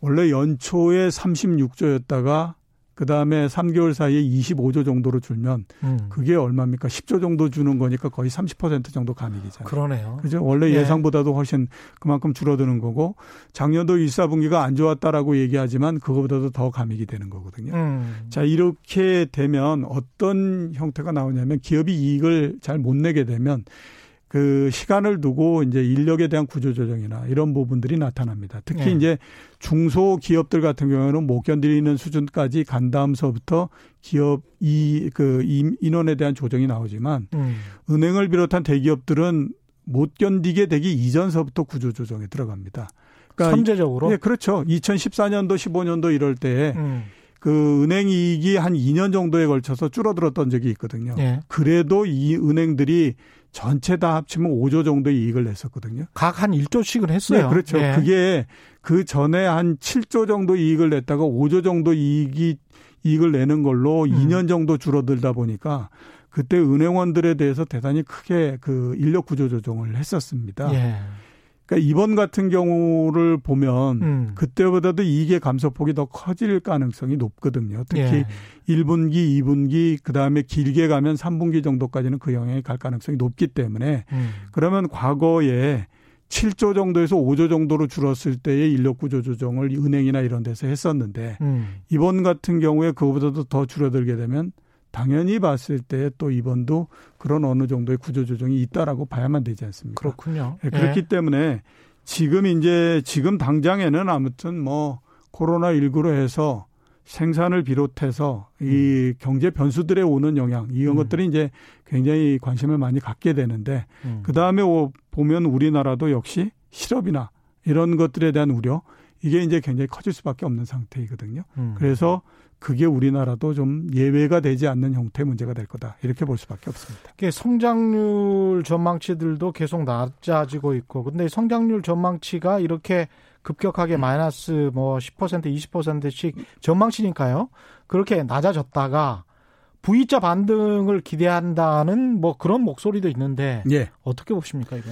원래 연초에 36조였다가 그 다음에 3개월 사이에 25조 정도로 줄면 음. 그게 얼마입니까? 10조 정도 주는 거니까 거의 30% 정도 감익이잖아요. 그러네요. 그죠? 원래 예. 예상보다도 훨씬 그만큼 줄어드는 거고 작년도 1, 4분기가 안 좋았다라고 얘기하지만 그거보다도 더 감익이 되는 거거든요. 음. 자, 이렇게 되면 어떤 형태가 나오냐면 기업이 이익을 잘 못 내게 되면 그 시간을 두고 이제 인력에 대한 구조조정이나 이런 부분들이 나타납니다. 특히 네. 이제 중소기업들 같은 경우에는 못 견디는 수준까지 간 다음서부터 기업 이, 그 인원에 대한 조정이 나오지만 음. 은행을 비롯한 대기업들은 못 견디게 되기 이전서부터 구조조정에 들어갑니다. 그러니까 선제적으로. 예, 그렇죠. 2014년도, 15년도 이럴 때 음. 그 은행 이익이 한 2년 정도에 걸쳐서 줄어들었던 적이 있거든요. 예. 그래도 이 은행들이 전체 다 합치면 5조 정도의 이익을 냈었거든요. 각 한 1조씩은 했어요. 네, 그렇죠. 예. 그게 그 전에 한 7조 정도 이익을 냈다가 5조 정도 이익이 이익을 내는 걸로 음. 2년 정도 줄어들다 보니까 그때 은행원들에 대해서 대단히 크게 그 인력 구조 조정을 했었습니다. 예. 그러니까 이번 같은 경우를 보면 음. 그때보다도 이익의 감소폭이 더 커질 가능성이 높거든요. 특히 예. 1분기, 2분기, 그 다음에 길게 가면 3분기 정도까지는 그 영향이 갈 가능성이 높기 때문에 음. 그러면 과거에 7조 정도에서 5조 정도로 줄었을 때의 인력 구조 조정을 은행이나 이런 데서 했었는데 음. 이번 같은 경우에 그거보다도 더 줄어들게 되면 당연히 봤을 때 또 이번도 그런 어느 정도의 구조 조정이 있다라고 봐야만 되지 않습니까? 그렇군요. 예, 그렇기 때문에 지금 이제 지금 당장에는 아무튼 뭐 코로나 19로 해서 생산을 비롯해서 이 경제 변수들에 오는 영향 이런 음. 것들이 이제 굉장히 관심을 많이 갖게 되는데 음. 그 다음에 보면 우리나라도 역시 실업이나 이런 것들에 대한 우려 이게 이제 굉장히 커질 수밖에 없는 상태이거든요. 음. 그래서 그게 우리나라도 좀 예외가 되지 않는 형태의 문제가 될 거다 이렇게 볼 수밖에 없습니다. 이게 성장률 전망치들도 계속 낮아지고 있고, 근데 성장률 전망치가 이렇게 급격하게 마이너스 뭐 10% 20%씩 전망치니까요. 그렇게 낮아졌다가 V자 반등을 기대한다는 뭐 그런 목소리도 있는데 예. 어떻게 보십니까 이거?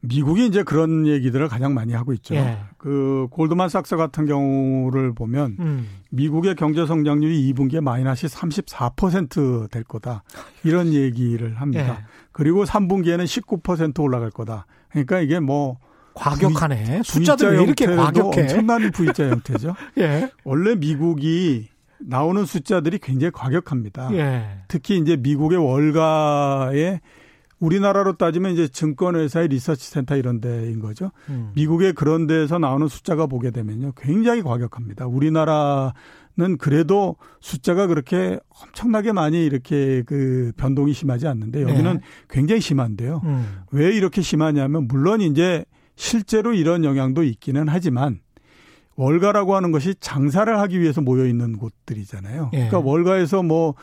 미국이 이제 그런 얘기들을 가장 많이 하고 있죠. 예. 그 골드만삭스 같은 경우를 보면 음. 미국의 경제 성장률이 2분기에 마이너스 34%될 거다. 이런 얘기를 합니다. 예. 그리고 3분기에는 19% 올라갈 거다. 그러니까 이게 뭐 과격하네. 숫자들 왜 이렇게 과격해? 엄청난 V자 형태죠. 예. 원래 미국이 나오는 숫자들이 굉장히 과격합니다. 예. 특히 이제 미국의 월가에 우리나라로 따지면 이제 증권회사의 리서치 센터 이런 데인 거죠. 음. 미국의 그런 데에서 나오는 숫자가 보게 되면요. 굉장히 과격합니다. 우리나라는 그래도 숫자가 그렇게 엄청나게 많이 이렇게 그 변동이 심하지 않는데 여기는 네. 굉장히 심한데요. 음. 왜 이렇게 심하냐면 물론 이제 실제로 이런 영향도 있기는 하지만 월가라고 하는 것이 장사를 하기 위해서 모여 있는 곳들이잖아요. 예. 그러니까 월가에서 뭐 어,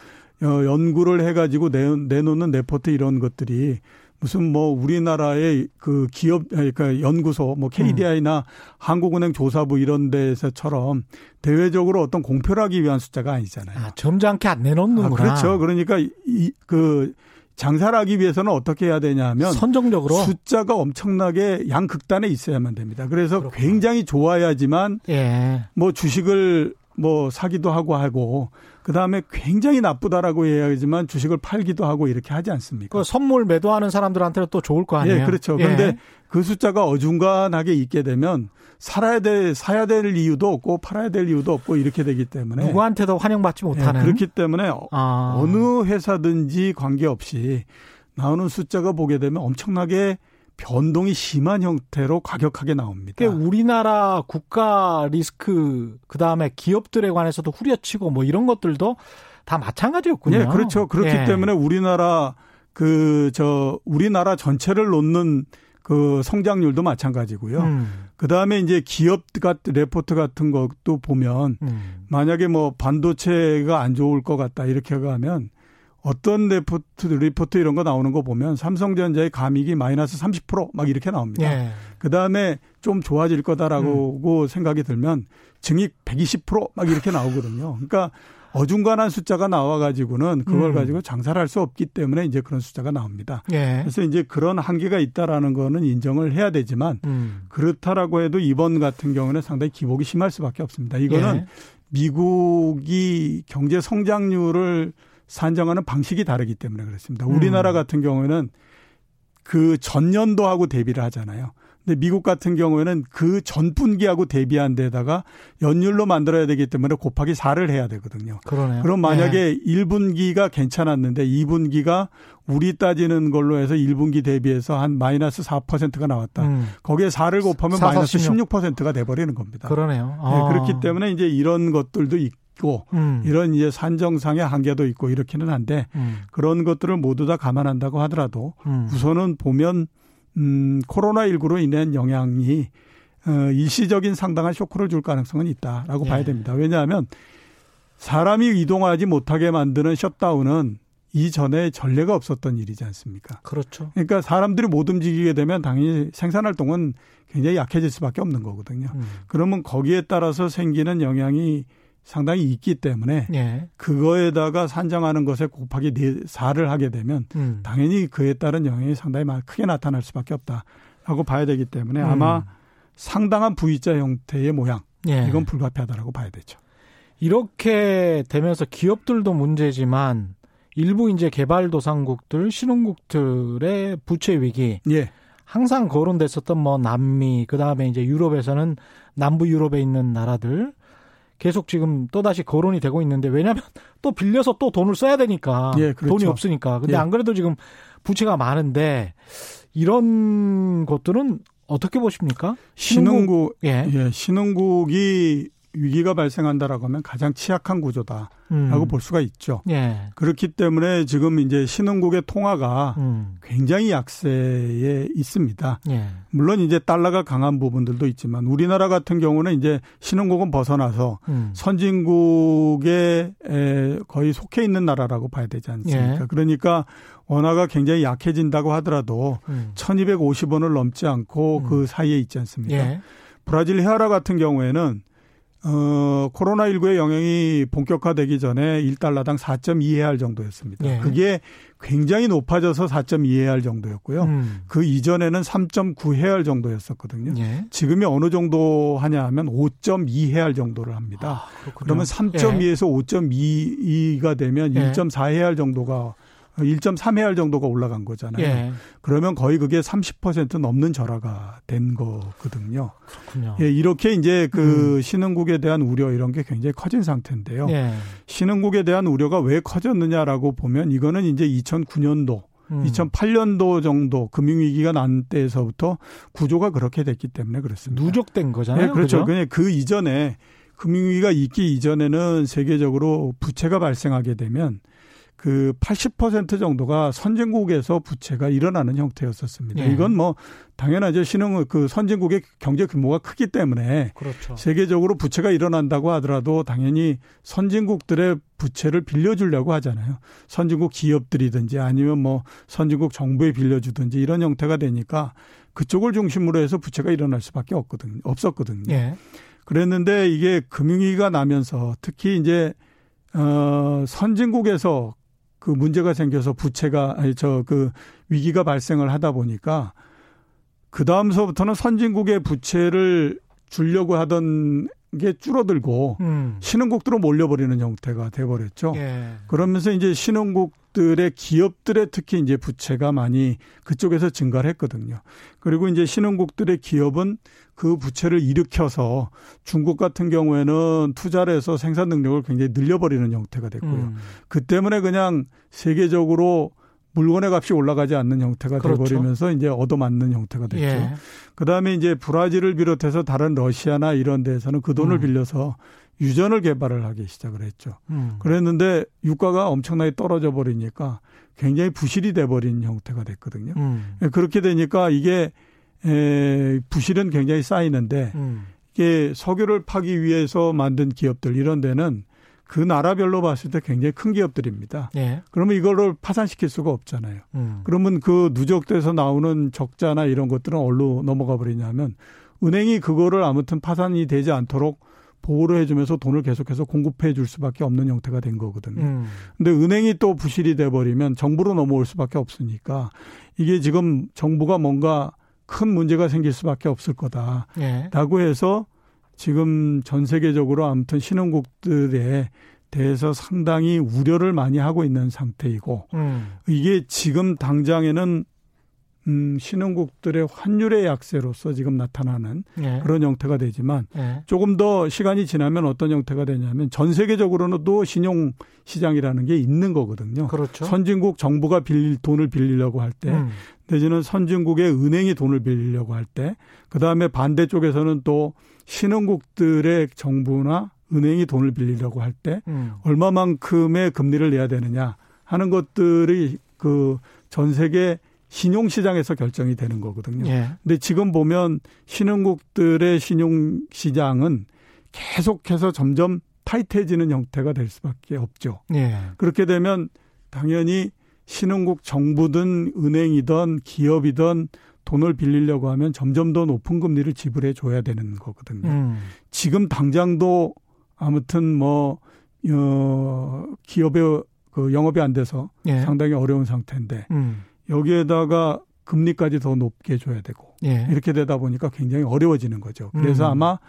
연구를 해가지고 내, 내놓는 레포트 이런 것들이 무슨 뭐 우리나라의 그 기업 그러니까 연구소 뭐 KDI나 한국은행 조사부 이런 데서처럼 대외적으로 어떤 공표를 하기 위한 숫자가 아니잖아요. 아, 점잖게 안 내놓는구나. 아, 그렇죠. 그러니까 이 그 장사를 하기 위해서는 어떻게 해야 되냐면 선정적으로. 숫자가 엄청나게 양극단에 있어야만 됩니다. 그래서 그렇구나. 굉장히 좋아야지만 예. 뭐 주식을 뭐 사기도 하고 하고 그 다음에 굉장히 나쁘다라고 해야지만 주식을 팔기도 하고 이렇게 하지 않습니까? 그 선물 매도하는 사람들한테는 또 좋을 거 아니에요. 예, 그렇죠. 예. 그런데 그 숫자가 어중간하게 있게 되면 살아야 될 사야 될 이유도 없고 팔아야 될 이유도 없고 이렇게 되기 때문에 누구한테도 환영받지 예, 못하는 그렇기 때문에 아. 어느 회사든지 관계없이 나오는 숫자가 보게 되면 엄청나게 변동이 심한 형태로 과격하게 나옵니다. 그 우리나라 국가 리스크 그다음에 기업들에 관해서도 후려치고 뭐 이런 것들도 다 마찬가지였군요. 예, 그렇죠. 그렇기 예. 때문에 우리나라 그 저 우리나라 전체를 놓는 그 성장률도 마찬가지고요. 음, 그 다음에 이제 기업 같은 레포트 같은 것도 보면 음. 만약에 뭐 반도체가 안 좋을 것 같다 이렇게 가면 어떤 레포트 리포트 이런 거 나오는 거 보면 삼성전자의 감익이 마이너스 30%막 이렇게 나옵니다. 예. 그 다음에 좀 좋아질 거다라고 음. 생각이 들면 증익 120%막 이렇게 나오거든요. 그러니까 어중간한 숫자가 나와가지고는 그걸 음. 가지고 장사를 할 수 없기 때문에 이제 그런 숫자가 나옵니다. 예. 그래서 이제 그런 한계가 있다라는 거는 인정을 해야 되지만 음. 그렇다라고 해도 이번 같은 경우는 상당히 기복이 심할 수밖에 없습니다. 이거는 예. 미국이 경제 성장률을 산정하는 방식이 다르기 때문에 그렇습니다. 우리나라 음. 같은 경우에는 그 전년도하고 대비를 하잖아요. 근데 미국 같은 경우에는 그 전분기하고 대비한 데다가 연율로 만들어야 되기 때문에 곱하기 4를 해야 되거든요. 그러네요. 그럼 만약에 네. 1분기가 괜찮았는데 2분기가 우리 따지는 걸로 해서 1분기 대비해서 한 마이너스 4%가 나왔다. 음. 거기에 4를 곱하면 4, 마이너스 16. 16%가 돼버리는 겁니다. 그러네요. 아. 네, 그렇기 때문에 이제 이런 것들도 있고 음. 이런 이제 산정상의 한계도 있고 이렇기는 한데 음. 그런 것들을 모두 다 감안한다고 하더라도 음. 우선은 보면 음, 코로나19로 인한 영향이 어, 일시적인 상당한 쇼크를 줄 가능성은 있다라고 예. 봐야 됩니다. 왜냐하면 사람이 이동하지 못하게 만드는 셧다운은 이전에 전례가 없었던 일이지 않습니까? 그렇죠. 그러니까 사람들이 못 움직이게 되면 당연히 생산 활동은 굉장히 약해질 수밖에 없는 거거든요. 음. 그러면 거기에 따라서 생기는 영향이 상당히 있기 때문에 예. 그거에다가 산정하는 것에 곱하기 4를 하게 되면 음. 당연히 그에 따른 영향이 상당히 크게 나타날 수밖에 없다라고 봐야 되기 때문에 음. 아마 상당한 V자 형태의 모양 예. 이건 불가피하다라고 봐야 되죠. 이렇게 되면서 기업들도 문제지만 일부 이제 개발도상국들 신흥국들의 부채 위기 예. 항상 거론됐었던 뭐 남미 그 다음에 이제 유럽에서는 남부 유럽에 있는 나라들 계속 지금 또다시 거론이 되고 있는데 왜냐하면 또 빌려서 또 돈을 써야 되니까 예, 그렇죠. 돈이 없으니까 근데 예. 안 그래도 지금 부채가 많은데 이런 것들은 어떻게 보십니까? 신흥국, 예. 예, 신흥국이 위기가 발생한다라고 하면 가장 취약한 구조다라고 음. 볼 수가 있죠. 예. 그렇기 때문에 지금 이제 신흥국의 통화가 음. 굉장히 약세에 있습니다. 예. 물론 이제 달러가 강한 부분들도 있지만 우리나라 같은 경우는 이제 신흥국은 벗어나서 음. 선진국에 거의 속해 있는 나라라고 봐야 되지 않습니까? 예. 그러니까 원화가 굉장히 약해진다고 하더라도 음. 1250원을 넘지 않고 그 음. 사이에 있지 않습니까? 예. 브라질 헤아라 같은 경우에는 어, 코로나19의 영향이 본격화되기 전에 1달러당 4.2해알 정도였습니다. 예. 그게 굉장히 높아져서 4.2해알 정도였고요. 음. 그 이전에는 3.9해알 정도였었거든요. 예. 지금이 어느 정도 하냐 하면 5.2해알 정도를 합니다. 아, 그러면 3.2에서 예. 5.2가 되면 1.4해알 정도가 1.3회알 정도가 올라간 거잖아요. 예. 그러면 거의 그게 30% 넘는 절하가 된 거거든요. 그렇군요. 예, 이렇게 이제 그 음. 신흥국에 대한 우려 이런 게 굉장히 커진 상태인데요. 예. 신흥국에 대한 우려가 왜 커졌느냐라고 보면 이거는 이제 2009년도 음. 2008년도 정도 금융위기가 난 때에서부터 구조가 그렇게 됐기 때문에 그렇습니다. 누적된 거잖아요. 네, 그렇죠. 그죠? 그 이전에 금융위기가 있기 이전에는 세계적으로 부채가 발생하게 되면 그 80% 정도가 선진국에서 부채가 일어나는 형태였었습니다. 예. 이건 뭐 당연하죠. 신흥 그 선진국의 경제 규모가 크기 때문에 그렇죠. 세계적으로 부채가 일어난다고 하더라도 당연히 선진국들의 부채를 빌려주려고 하잖아요. 선진국 기업들이든지 아니면 뭐 선진국 정부에 빌려주든지 이런 형태가 되니까 그쪽을 중심으로 해서 부채가 일어날 수밖에 없거든요. 없었거든요. 예. 그랬는데 이게 금융위기가 나면서 특히 이제 어 선진국에서 그 문제가 생겨서 부채가 아니 저그 위기가 발생을 하다 보니까 그 다음서부터는 선진국의 부채를 주려고 하던 게 줄어들고 음. 신흥국들로 몰려버리는 형태가 돼버렸죠. 예. 그러면서 이제 신흥국들의 기업들의 특히 이제 부채가 많이 그쪽에서 증가를 했거든요. 그리고 이제 신흥국들의 기업은 그 부채를 일으켜서 중국 같은 경우에는 투자를 해서 생산 능력을 굉장히 늘려버리는 형태가 됐고요. 음. 그 때문에 그냥 세계적으로 물건의 값이 올라가지 않는 형태가 그렇죠. 돼버리면서 이제 얻어맞는 형태가 됐죠. 예. 그다음에 이제 브라질을 비롯해서 다른 러시아나 이런 데에서는 그 돈을 음. 빌려서 유전을 개발을 하기 시작을 했죠. 음. 그랬는데 유가가 엄청나게 떨어져 버리니까 굉장히 부실이 돼버린 형태가 됐거든요. 음. 예, 그렇게 되니까 이게 에, 부실은 굉장히 쌓이는데 음. 이게 석유를 파기 위해서 만든 기업들 이런 데는 그 나라별로 봤을 때 굉장히 큰 기업들입니다. 예. 그러면 이거를 파산시킬 수가 없잖아요. 음. 그러면 그 누적돼서 나오는 적자나 이런 것들은 어디로 넘어가 버리냐면 은행이 그거를 아무튼 파산이 되지 않도록 보호를 해주면서 돈을 계속해서 공급해 줄 수밖에 없는 형태가 된 거거든요. 음. 근데 은행이 또 부실이 돼 버리면 정부로 넘어올 수밖에 없으니까 이게 지금 정부가 뭔가 큰 문제가 생길 수밖에 없을 거다라고 예. 해서 지금 전 세계적으로 아무튼 신흥국들에 대해서 상당히 우려를 많이 하고 있는 상태이고 음. 이게 지금 당장에는 음, 신흥국들의 환율의 약세로서 지금 나타나는 예. 그런 형태가 되지만 예. 조금 더 시간이 지나면 어떤 형태가 되냐면 전 세계적으로는 또 신용 시장이라는 게 있는 거거든요. 그렇죠. 선진국 정부가 빌릴 돈을 빌리려고 할 때, 음. 내지는 선진국의 은행이 돈을 빌리려고 할 때, 그 다음에 반대쪽에서는 또 신흥국들의 정부나 은행이 돈을 빌리려고 할때 음. 얼마만큼의 금리를 내야 되느냐 하는 것들이 그 전 세계 신용 시장에서 결정이 되는 거거든요. 예. 근데 지금 보면 신흥국들의 신용 시장은 계속해서 점점 타이트해지는 형태가 될 수밖에 없죠. 예. 그렇게 되면 당연히 신흥국 정부든 은행이든 기업이든 돈을 빌리려고 하면 점점 더 높은 금리를 지불해 줘야 되는 거거든요. 음. 지금 당장도 아무튼 뭐, 어, 기업의 그 영업이 안 돼서 예. 상당히 어려운 상태인데 음. 여기에다가 금리까지 더 높게 줘야 되고 예. 이렇게 되다 보니까 굉장히 어려워지는 거죠. 그래서 음. 아마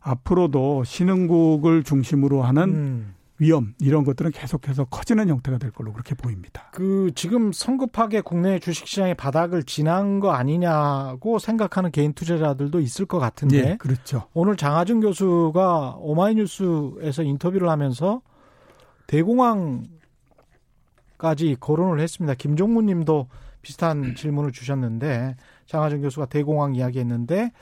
앞으로도 신흥국을 중심으로 하는 음. 위험 이런 것들은 계속해서 커지는 형태가 될 걸로 그렇게 보입니다. 그 지금 성급하게 국내 주식시장의 바닥을 지난 거 아니냐고 생각하는 개인 투자자들도 있을 것 같은데 예, 그렇죠. 오늘 장하준 교수가 오마이뉴스에서 인터뷰를 하면서 대공황 까지 거론을 했습니다. 김종문 님도 비슷한 질문을 주셨는데 장하준 교수가 대공황 이야기했는데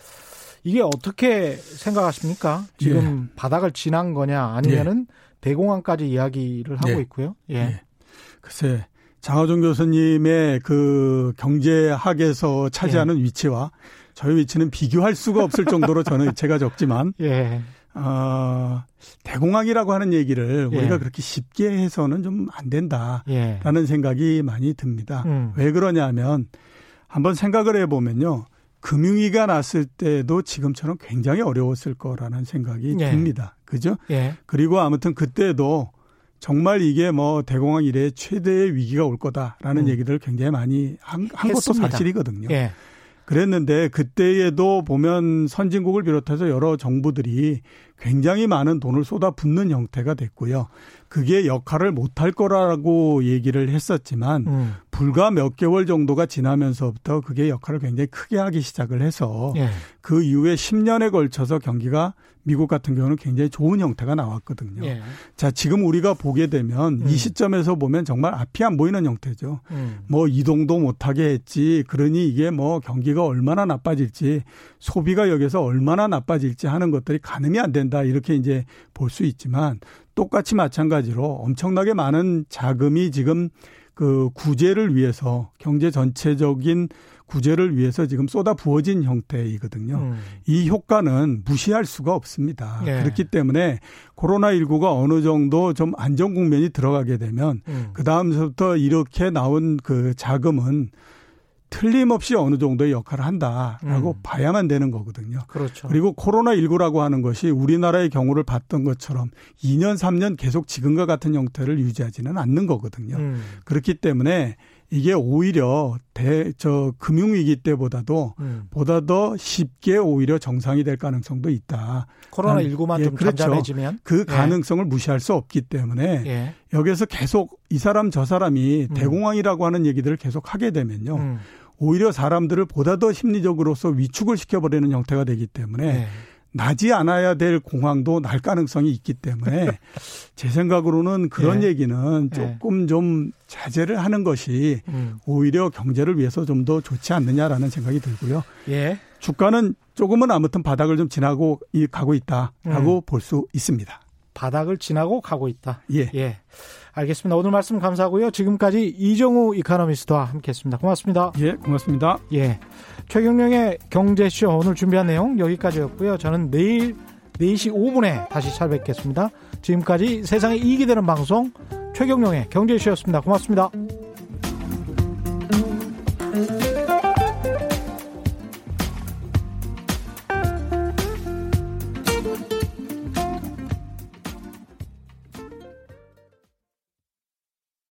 이게 어떻게 생각하십니까? 지금 바닥을 지난 거냐 아니면은 대공황까지 이야기를 하고 예. 있고요. 예. 예. 글쎄 장하종 교수님의 그 경제학에서 차지하는 위치와 저희 위치는 비교할 수가 없을 정도로 저는 제가 적지만 예. 어, 대공황이라고 하는 얘기를 예. 우리가 그렇게 쉽게 해서는 좀 안 된다라는 예. 생각이 많이 듭니다. 음. 왜 그러냐면 한번 생각을 해보면요. 금융위기가 났을 때도 지금처럼 굉장히 어려웠을 거라는 생각이 예. 듭니다. 그죠? 예. 그리고 아무튼 그때도 정말 이게 뭐 대공황 이래 최대의 위기가 올 거다라는 음. 얘기들을 굉장히 많이 한, 한 것도. 사실이거든요. 예. 그랬는데 그때에도 보면 선진국을 비롯해서 여러 정부들이 굉장히 많은 돈을 쏟아붓는 형태가 됐고요. 그게 역할을 못할 거라고 얘기를 했었지만 음. 불과 몇 개월 정도가 지나면서부터 그게 역할을 굉장히 크게 하기 시작을 해서 예. 그 이후에 10년에 걸쳐서 경기가 미국 같은 경우는 굉장히 좋은 형태가 나왔거든요. 예. 자, 지금 우리가 보게 되면 음. 이 시점에서 보면 정말 앞이 안 보이는 형태죠. 음. 뭐 이동도 못하게 했지. 그러니 이게 뭐 경기가 얼마나 나빠질지 소비가 여기서 얼마나 나빠질지 하는 것들이 가늠이 안 된다. 이렇게 이제 볼 수 있지만 똑같이 마찬가지로 엄청나게 많은 자금이 지금 그 구제를 위해서 경제 전체적인 구제를 위해서 지금 쏟아 부어진 형태이거든요. 음. 이 효과는 무시할 수가 없습니다. 예. 그렇기 때문에 코로나19가 어느 정도 좀 안정 국면이 들어가게 되면 음. 그 다음부터 이렇게 나온 그 자금은 틀림없이 어느 정도의 역할을 한다라고 음. 봐야만 되는 거거든요. 그렇죠. 그리고 코로나19라고 하는 것이 우리나라의 경우를 봤던 것처럼 2년, 3년 계속 지금과 같은 형태를 유지하지는 않는 거거든요. 음. 그렇기 때문에 이게 오히려 대, 저, 금융위기 때보다도 음. 보다 더 쉽게 오히려 정상이 될 가능성도 있다. 코로나 19만 예, 좀 그렇죠. 잠잠해지면 그 예. 가능성을 무시할 수 없기 때문에 예. 여기서 계속 이 사람 저 사람이 음. 대공황이라고 하는 얘기들을 계속 하게 되면요. 음. 오히려 사람들을 보다 더 심리적으로서 위축을 시켜버리는 형태가 되기 때문에 예. 나지 않아야 될 공황도 날 가능성이 있기 때문에 제 생각으로는 그런 예. 얘기는 예. 조금 좀 자제를 하는 것이 음. 오히려 경제를 위해서 좀 더 좋지 않느냐라는 생각이 들고요. 예. 주가는 조금은 아무튼 바닥을 좀 지나고 이- 가고 있다라고 음. 볼수 있습니다. 바닥을 지나고 가고 있다. 예. 예. 알겠습니다. 오늘 말씀 감사하고요. 지금까지 이정우 이카노미스트와 함께했습니다. 고맙습니다. 예, 고맙습니다. 예. 최경령의 경제쇼 오늘 준비한 내용 여기까지였고요. 저는 내일 4시 5분에 다시 찾아뵙겠습니다. 지금까지 세상에 이익이 되는 방송 최경령의 경제쇼였습니다. 고맙습니다.